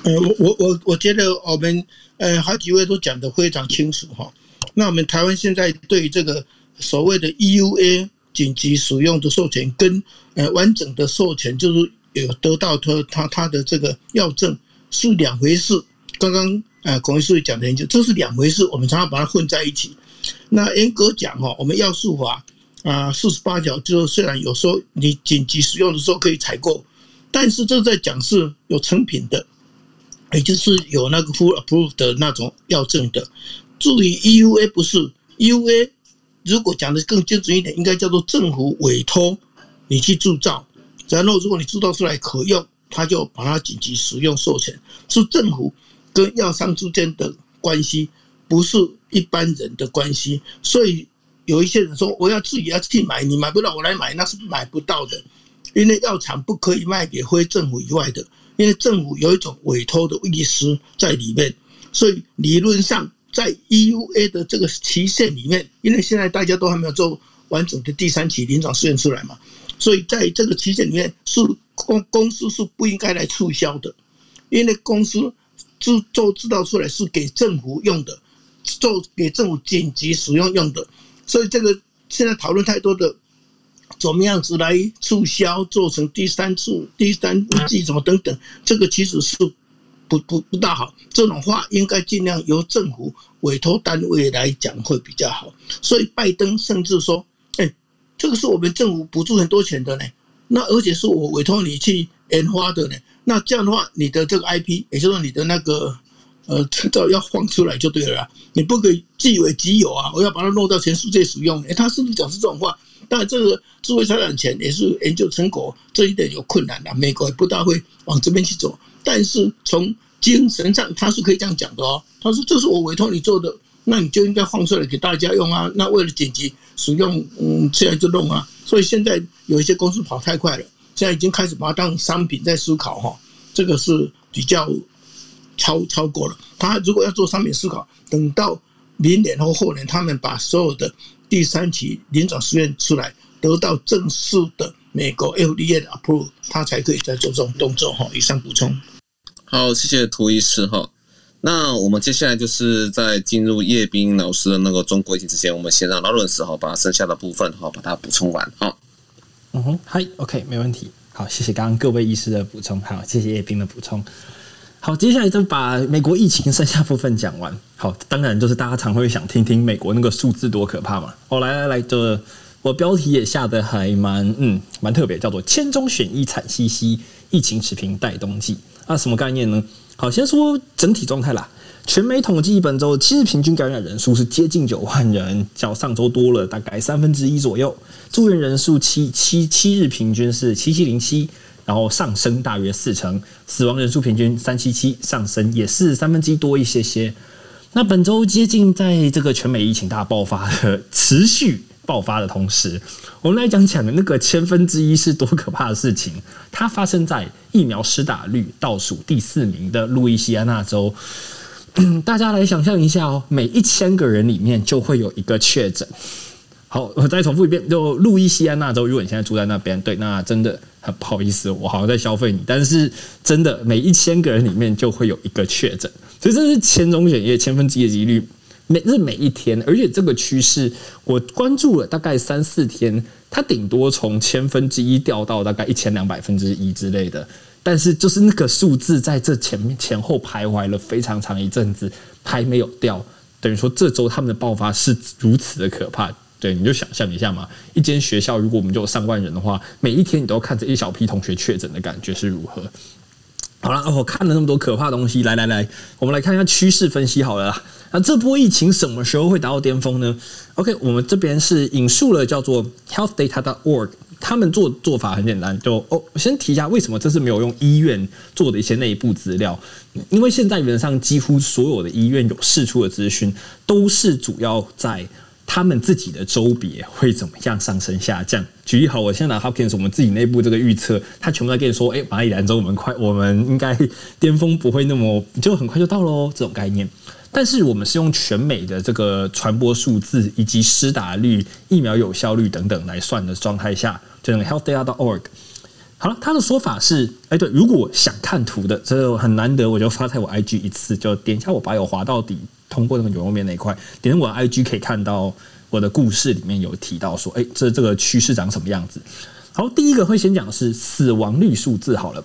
呃，我我我我觉得我们呃好几位都讲得非常清楚哈。那我们台湾现在对这个所谓的 EUA 紧急使用的授权跟呃完整的授权，就是有得到他他他的这个药证是两回事。刚刚呃孔医师讲的很清楚，这是两回事，我们常常把它混在一起。那严格讲哈，我们药素法啊四十八条，就是虽然有时候你紧急使用的时候可以采购，但是这在讲是有成品的。也就是有那个 full approved 的那种药证的，注意 EUA 不是 EUA，如果讲的更精准一点，应该叫做政府委托你去制造，然后如果你制造出来可用，他就把它紧急使用授权，是政府跟药商之间的关系，不是一般人的关系。所以有一些人说，我要自己要去买，你买不到我来买，那是买不到的，因为药厂不可以卖给非政府以外的。因为政府有一种委托的意思在里面，所以理论上在 EUA 的这个期限里面，因为现在大家都还没有做完整的第三期临床试验出来嘛，所以在这个期限里面是公公司是不应该来促销的，因为公司制做制造出来是给政府用的，做给政府紧急使用用的，所以这个现在讨论太多的。怎么样子来促销，做成第三次、第三季什么等等，这个其实是不不不大好。这种话应该尽量由政府委托单位来讲会比较好。所以拜登甚至说：“哎，这个是我们政府补助很多钱的呢，那而且是我委托你去研发的呢。那这样的话，你的这个 IP，也就是你的那个呃执照要放出来就对了，你不可以据为己有啊！我要把它弄到全世界使用。哎，他是不是讲是这种话？”但这个智慧财产权也是研究成果，这一点有困难的，美国也不大会往这边去走。但是从精神上，他是可以这样讲的哦。他说：“这是我委托你做的，那你就应该放出来给大家用啊。那为了紧急使用，嗯，现在就弄啊。所以现在有一些公司跑太快了，现在已经开始把它当商品在思考哈。这个是比较超超过了。他如果要做商品思考，等到明年或后年，他们把所有的。第三期临床试验出来，得到正式的美国 FDA 的 approve，他才可以再做这种动作哈。以上补充。好，谢谢涂医师哈。那我们接下来就是在进入叶斌老师的那个中国疫情之前，我们先让劳伦斯哈把剩下的部分哈把它补充完。哈，嗯哼，嗨，OK，没问题。好，谢谢刚刚各位医师的补充，好，谢谢叶斌的补充。好，接下来就把美国疫情剩下部分讲完。好，当然就是大家常会想听听美国那个数字多可怕嘛。哦，来来来，这我标题也下得还蛮嗯蛮特别，叫做“千中选一惨兮兮，疫情持平待冬季”。啊，什么概念呢？好，先说整体状态啦。全美统计本周七日平均感染人数是接近九万人，较上周多了大概三分之一左右。住院人数七七七日平均是七七零七。然后上升大约四成，死亡人数平均三七七，上升也是三分之一多一些些。那本周接近在这个全美疫情大爆发的持续爆发的同时，我们来讲讲那个千分之一是多可怕的事情。它发生在疫苗施打率倒数第四名的路易斯安那州。大家来想象一下哦，每一千个人里面就会有一个确诊。好，我再重复一遍，就路易斯安那州，如果你现在住在那边，对，那真的。很 不好意思，我好像在消费你，但是真的每一千个人里面就会有一个确诊，所以这是千中选一千分之一的几率，每是每一天，而且这个趋势我关注了大概三四天，它顶多从千分之一掉到大概一千两百分之一之类的，但是就是那个数字在这前面前后徘徊了非常长一阵子，还没有掉，等于说这周他们的爆发是如此的可怕。对，你就想象一下嘛，一间学校如果我们就有上万人的话，每一天你都看着一小批同学确诊的感觉是如何？好了，我看了那么多可怕东西，来来来，我们来看一下趋势分析好了。那这波疫情什么时候会达到巅峰呢？OK，我们这边是引述了叫做 healthdata.org，他们做做法很简单，就哦，先提一下为什么这是没有用医院做的一些内部资料，因为现在原则上几乎所有的医院有释出的资讯都是主要在。他们自己的州别会怎么样上升下降？举例好，我现在拿 Hopkins 我们自己内部这个预测，他全部在跟你说：“哎，马里兰州我们快，我们应该巅峰不会那么就很快就到喽。”这种概念。但是我们是用全美的这个传播数字以及施打率、疫苗有效率等等来算的状态下，就那个 healthdata.org。好了，他的说法是，哎，对，如果想看图的，这很难得，我就发在我 IG 一次，就点一下我把有滑到底，通过那个牛肉面那一块，点我 IG 可以看到我的故事里面有提到说，哎，这这个趋势长什么样子？好，第一个会先讲的是死亡率数字，好了。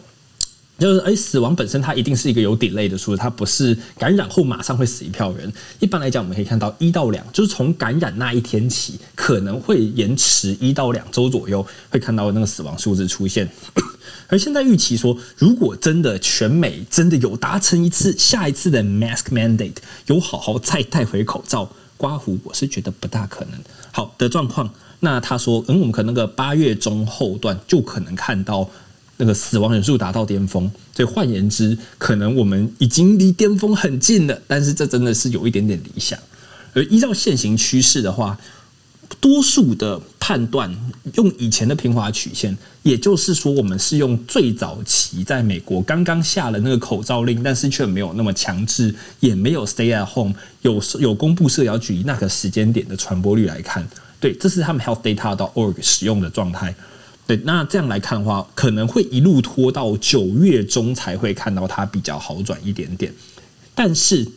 就是哎，死亡本身它一定是一个有 delay 的数字，它不是感染后马上会死一票人。一般来讲，我们可以看到一到两，就是从感染那一天起，可能会延迟一到两周左右，会看到那个死亡数字出现。而现在预期说，如果真的全美真的有达成一次下一次的 mask mandate，有好好再戴回口罩，刮胡，我是觉得不大可能。好的状况，那他说，嗯，我们可能那个八月中后段就可能看到。那个死亡人数达到巅峰，所以换言之，可能我们已经离巅峰很近了。但是这真的是有一点点理想。而依照现行趋势的话，多数的判断用以前的平滑曲线，也就是说，我们是用最早期在美国刚刚下了那个口罩令，但是却没有那么强制，也没有 stay at home，有有公布社交距离那个时间点的传播率来看，对，这是他们 healthdata.org 使用的状态。对，那这样来看的话，可能会一路拖到九月中才会看到它比较好转一点点。但是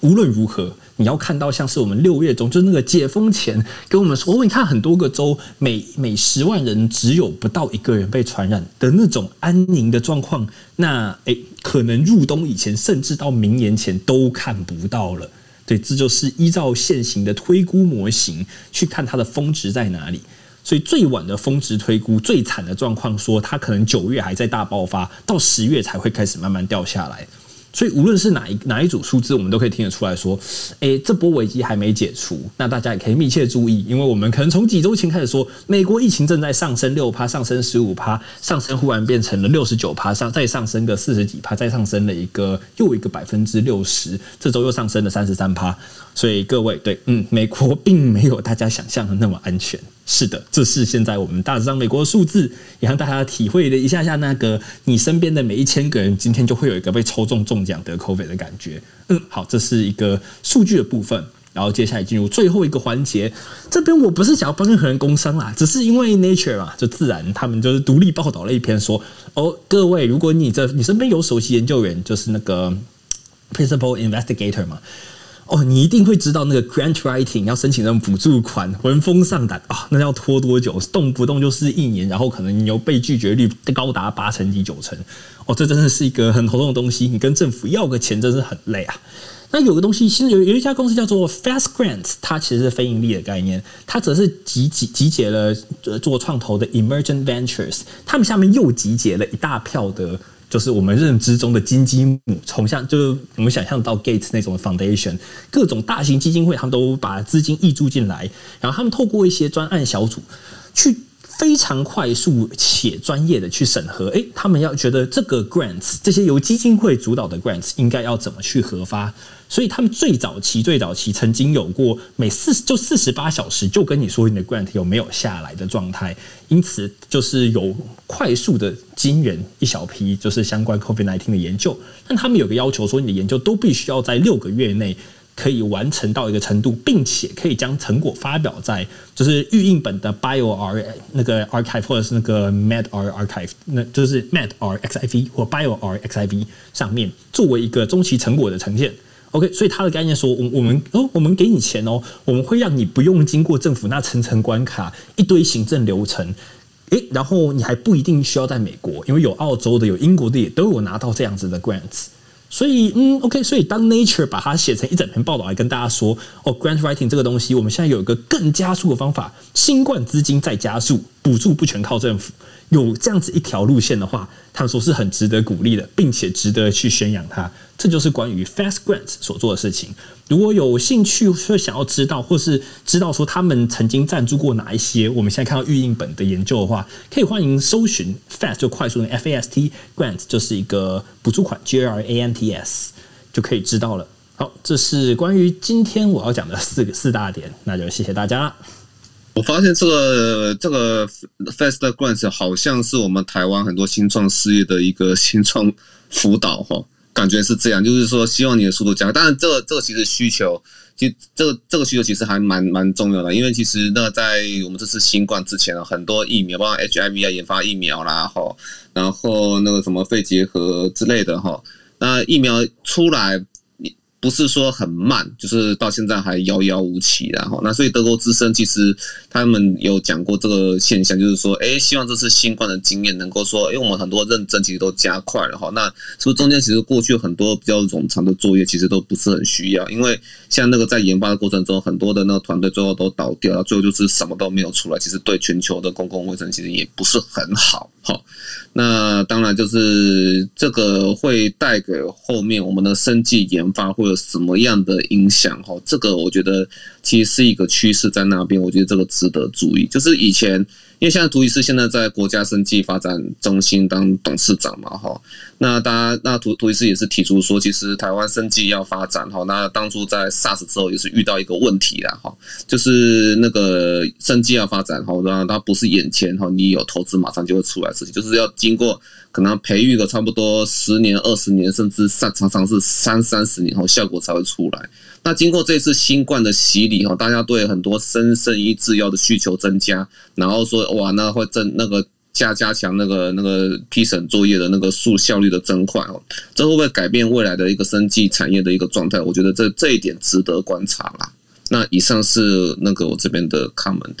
无论如何，你要看到像是我们六月中，就是那个解封前跟我们说，你看很多个州每每十万人只有不到一个人被传染的那种安宁的状况，那诶，可能入冬以前，甚至到明年前都看不到了。对，这就是依照现行的推估模型去看它的峰值在哪里。所以最晚的峰值推估，最惨的状况说，它可能九月还在大爆发，到十月才会开始慢慢掉下来。所以无论是哪一哪一组数字，我们都可以听得出来说，诶，这波危机还没解除。那大家也可以密切注意，因为我们可能从几周前开始说，美国疫情正在上升六趴，上升十五趴，上升忽然变成了六十九趴，上再上升个四十几趴，再上升了一个又一个百分之六十，这周又上升了三十三趴。所以各位，对，嗯，美国并没有大家想象的那么安全。是的，这是现在我们大致上美国的数字，也让大家体会了一下下那个你身边的每一千个人，今天就会有一个被抽中中奖得 COVID 的感觉。嗯，好，这是一个数据的部分，然后接下来进入最后一个环节。这边我不是想要帮任何人工商啦，只是因为 Nature 嘛，就自然他们就是独立报道了一篇说，哦，各位，如果你这你身边有首席研究员，就是那个 Principal Investigator 嘛。哦，你一定会知道那个 grant writing 要申请那种补助款，闻风丧胆啊、哦！那要拖多久？动不动就是一年，然后可能你有被拒绝率高达八成及九成。哦，这真的是一个很头痛的东西。你跟政府要个钱，真是很累啊。那有个东西，其实有有一家公司叫做 Fast Grant，它其实是非盈利的概念，它则是集集集结了做创投的 Emergent Ventures，他们下面又集结了一大票的。就是我们认知中的金鸡母，从像就是我们想象到 Gates 那种 Foundation，各种大型基金会，他们都把资金挹注进来，然后他们透过一些专案小组，去非常快速且专业的去审核。诶，他们要觉得这个 Grants，这些由基金会主导的 Grants，应该要怎么去核发。所以他们最早期、最早期曾经有过每四就四十八小时就跟你说你的 grant 有没有下来的状态，因此就是有快速的惊人一小批就是相关 Covid nineteen 的研究，但他们有个要求说你的研究都必须要在六个月内可以完成到一个程度，并且可以将成果发表在就是预印本的 bioR 那个 archive 或者是那个 medR archive，那就是 medR xiv 或 bioR xiv 上面作为一个中期成果的呈现。OK，所以他的概念说，我我们哦，我们给你钱哦，我们会让你不用经过政府那层层关卡，一堆行政流程，诶，然后你还不一定需要在美国，因为有澳洲的，有英国的，也都有拿到这样子的 grants。所以，嗯，OK，所以当 Nature 把它写成一整篇报道来跟大家说，哦，grant writing 这个东西，我们现在有一个更加速的方法，新冠资金再加速，补助不全靠政府。有这样子一条路线的话，他们说是很值得鼓励的，并且值得去宣扬它。这就是关于 Fast Grants 所做的事情。如果有兴趣或想要知道，或是知道说他们曾经赞助过哪一些，我们现在看到预印本的研究的话，可以欢迎搜寻 Fast 就快速的 F A S T Grant 就是一个补助款 G R A N T S 就可以知道了。好，这是关于今天我要讲的四个四大点，那就谢谢大家。我发现这个这个 Fast Grants 好像是我们台湾很多新创事业的一个新创辅导哈，感觉是这样，就是说希望你的速度加快。当然，这个这个其实需求，其实这个这个需求其实还蛮蛮重要的，因为其实那在我们这次新冠之前啊，很多疫苗，包括 HIV 啊，研发疫苗啦，哈，然后那个什么肺结核之类的哈，那疫苗出来。不是说很慢，就是到现在还遥遥无期，然后那所以德国之声其实他们有讲过这个现象，就是说，哎，希望这次新冠的经验能够说，因为我们很多认证其实都加快了哈，那是不是中间其实过去很多比较冗长的作业其实都不是很需要，因为像那个在研发的过程中，很多的那个团队最后都倒掉了，最后就是什么都没有出来，其实对全球的公共卫生其实也不是很好哈。那当然就是这个会带给后面我们的生技研发会有什么样的影响？哈，这个我觉得其实是一个趋势在那边，我觉得这个值得注意。就是以前。因为现在涂医师现在在国家生技发展中心当董事长嘛，哈，那大家那涂涂医师也是提出说，其实台湾生技要发展，哈，那当初在 SARS 之后也是遇到一个问题啦，哈，就是那个生技要发展，哈，那它不是眼前哈，你有投资马上就会出来事情，就是要经过可能培育个差不多十年、二十年，甚至上常常是三三十年后效果才会出来。那经过这次新冠的洗礼哈，大家对很多生生医制药的需求增加，然后说哇，那会增那个加加强那个那个批审作业的那个速效率的增快哦，这会不会改变未来的一个生技产业的一个状态？我觉得这这一点值得观察啦。那以上是那个我这边的 comment。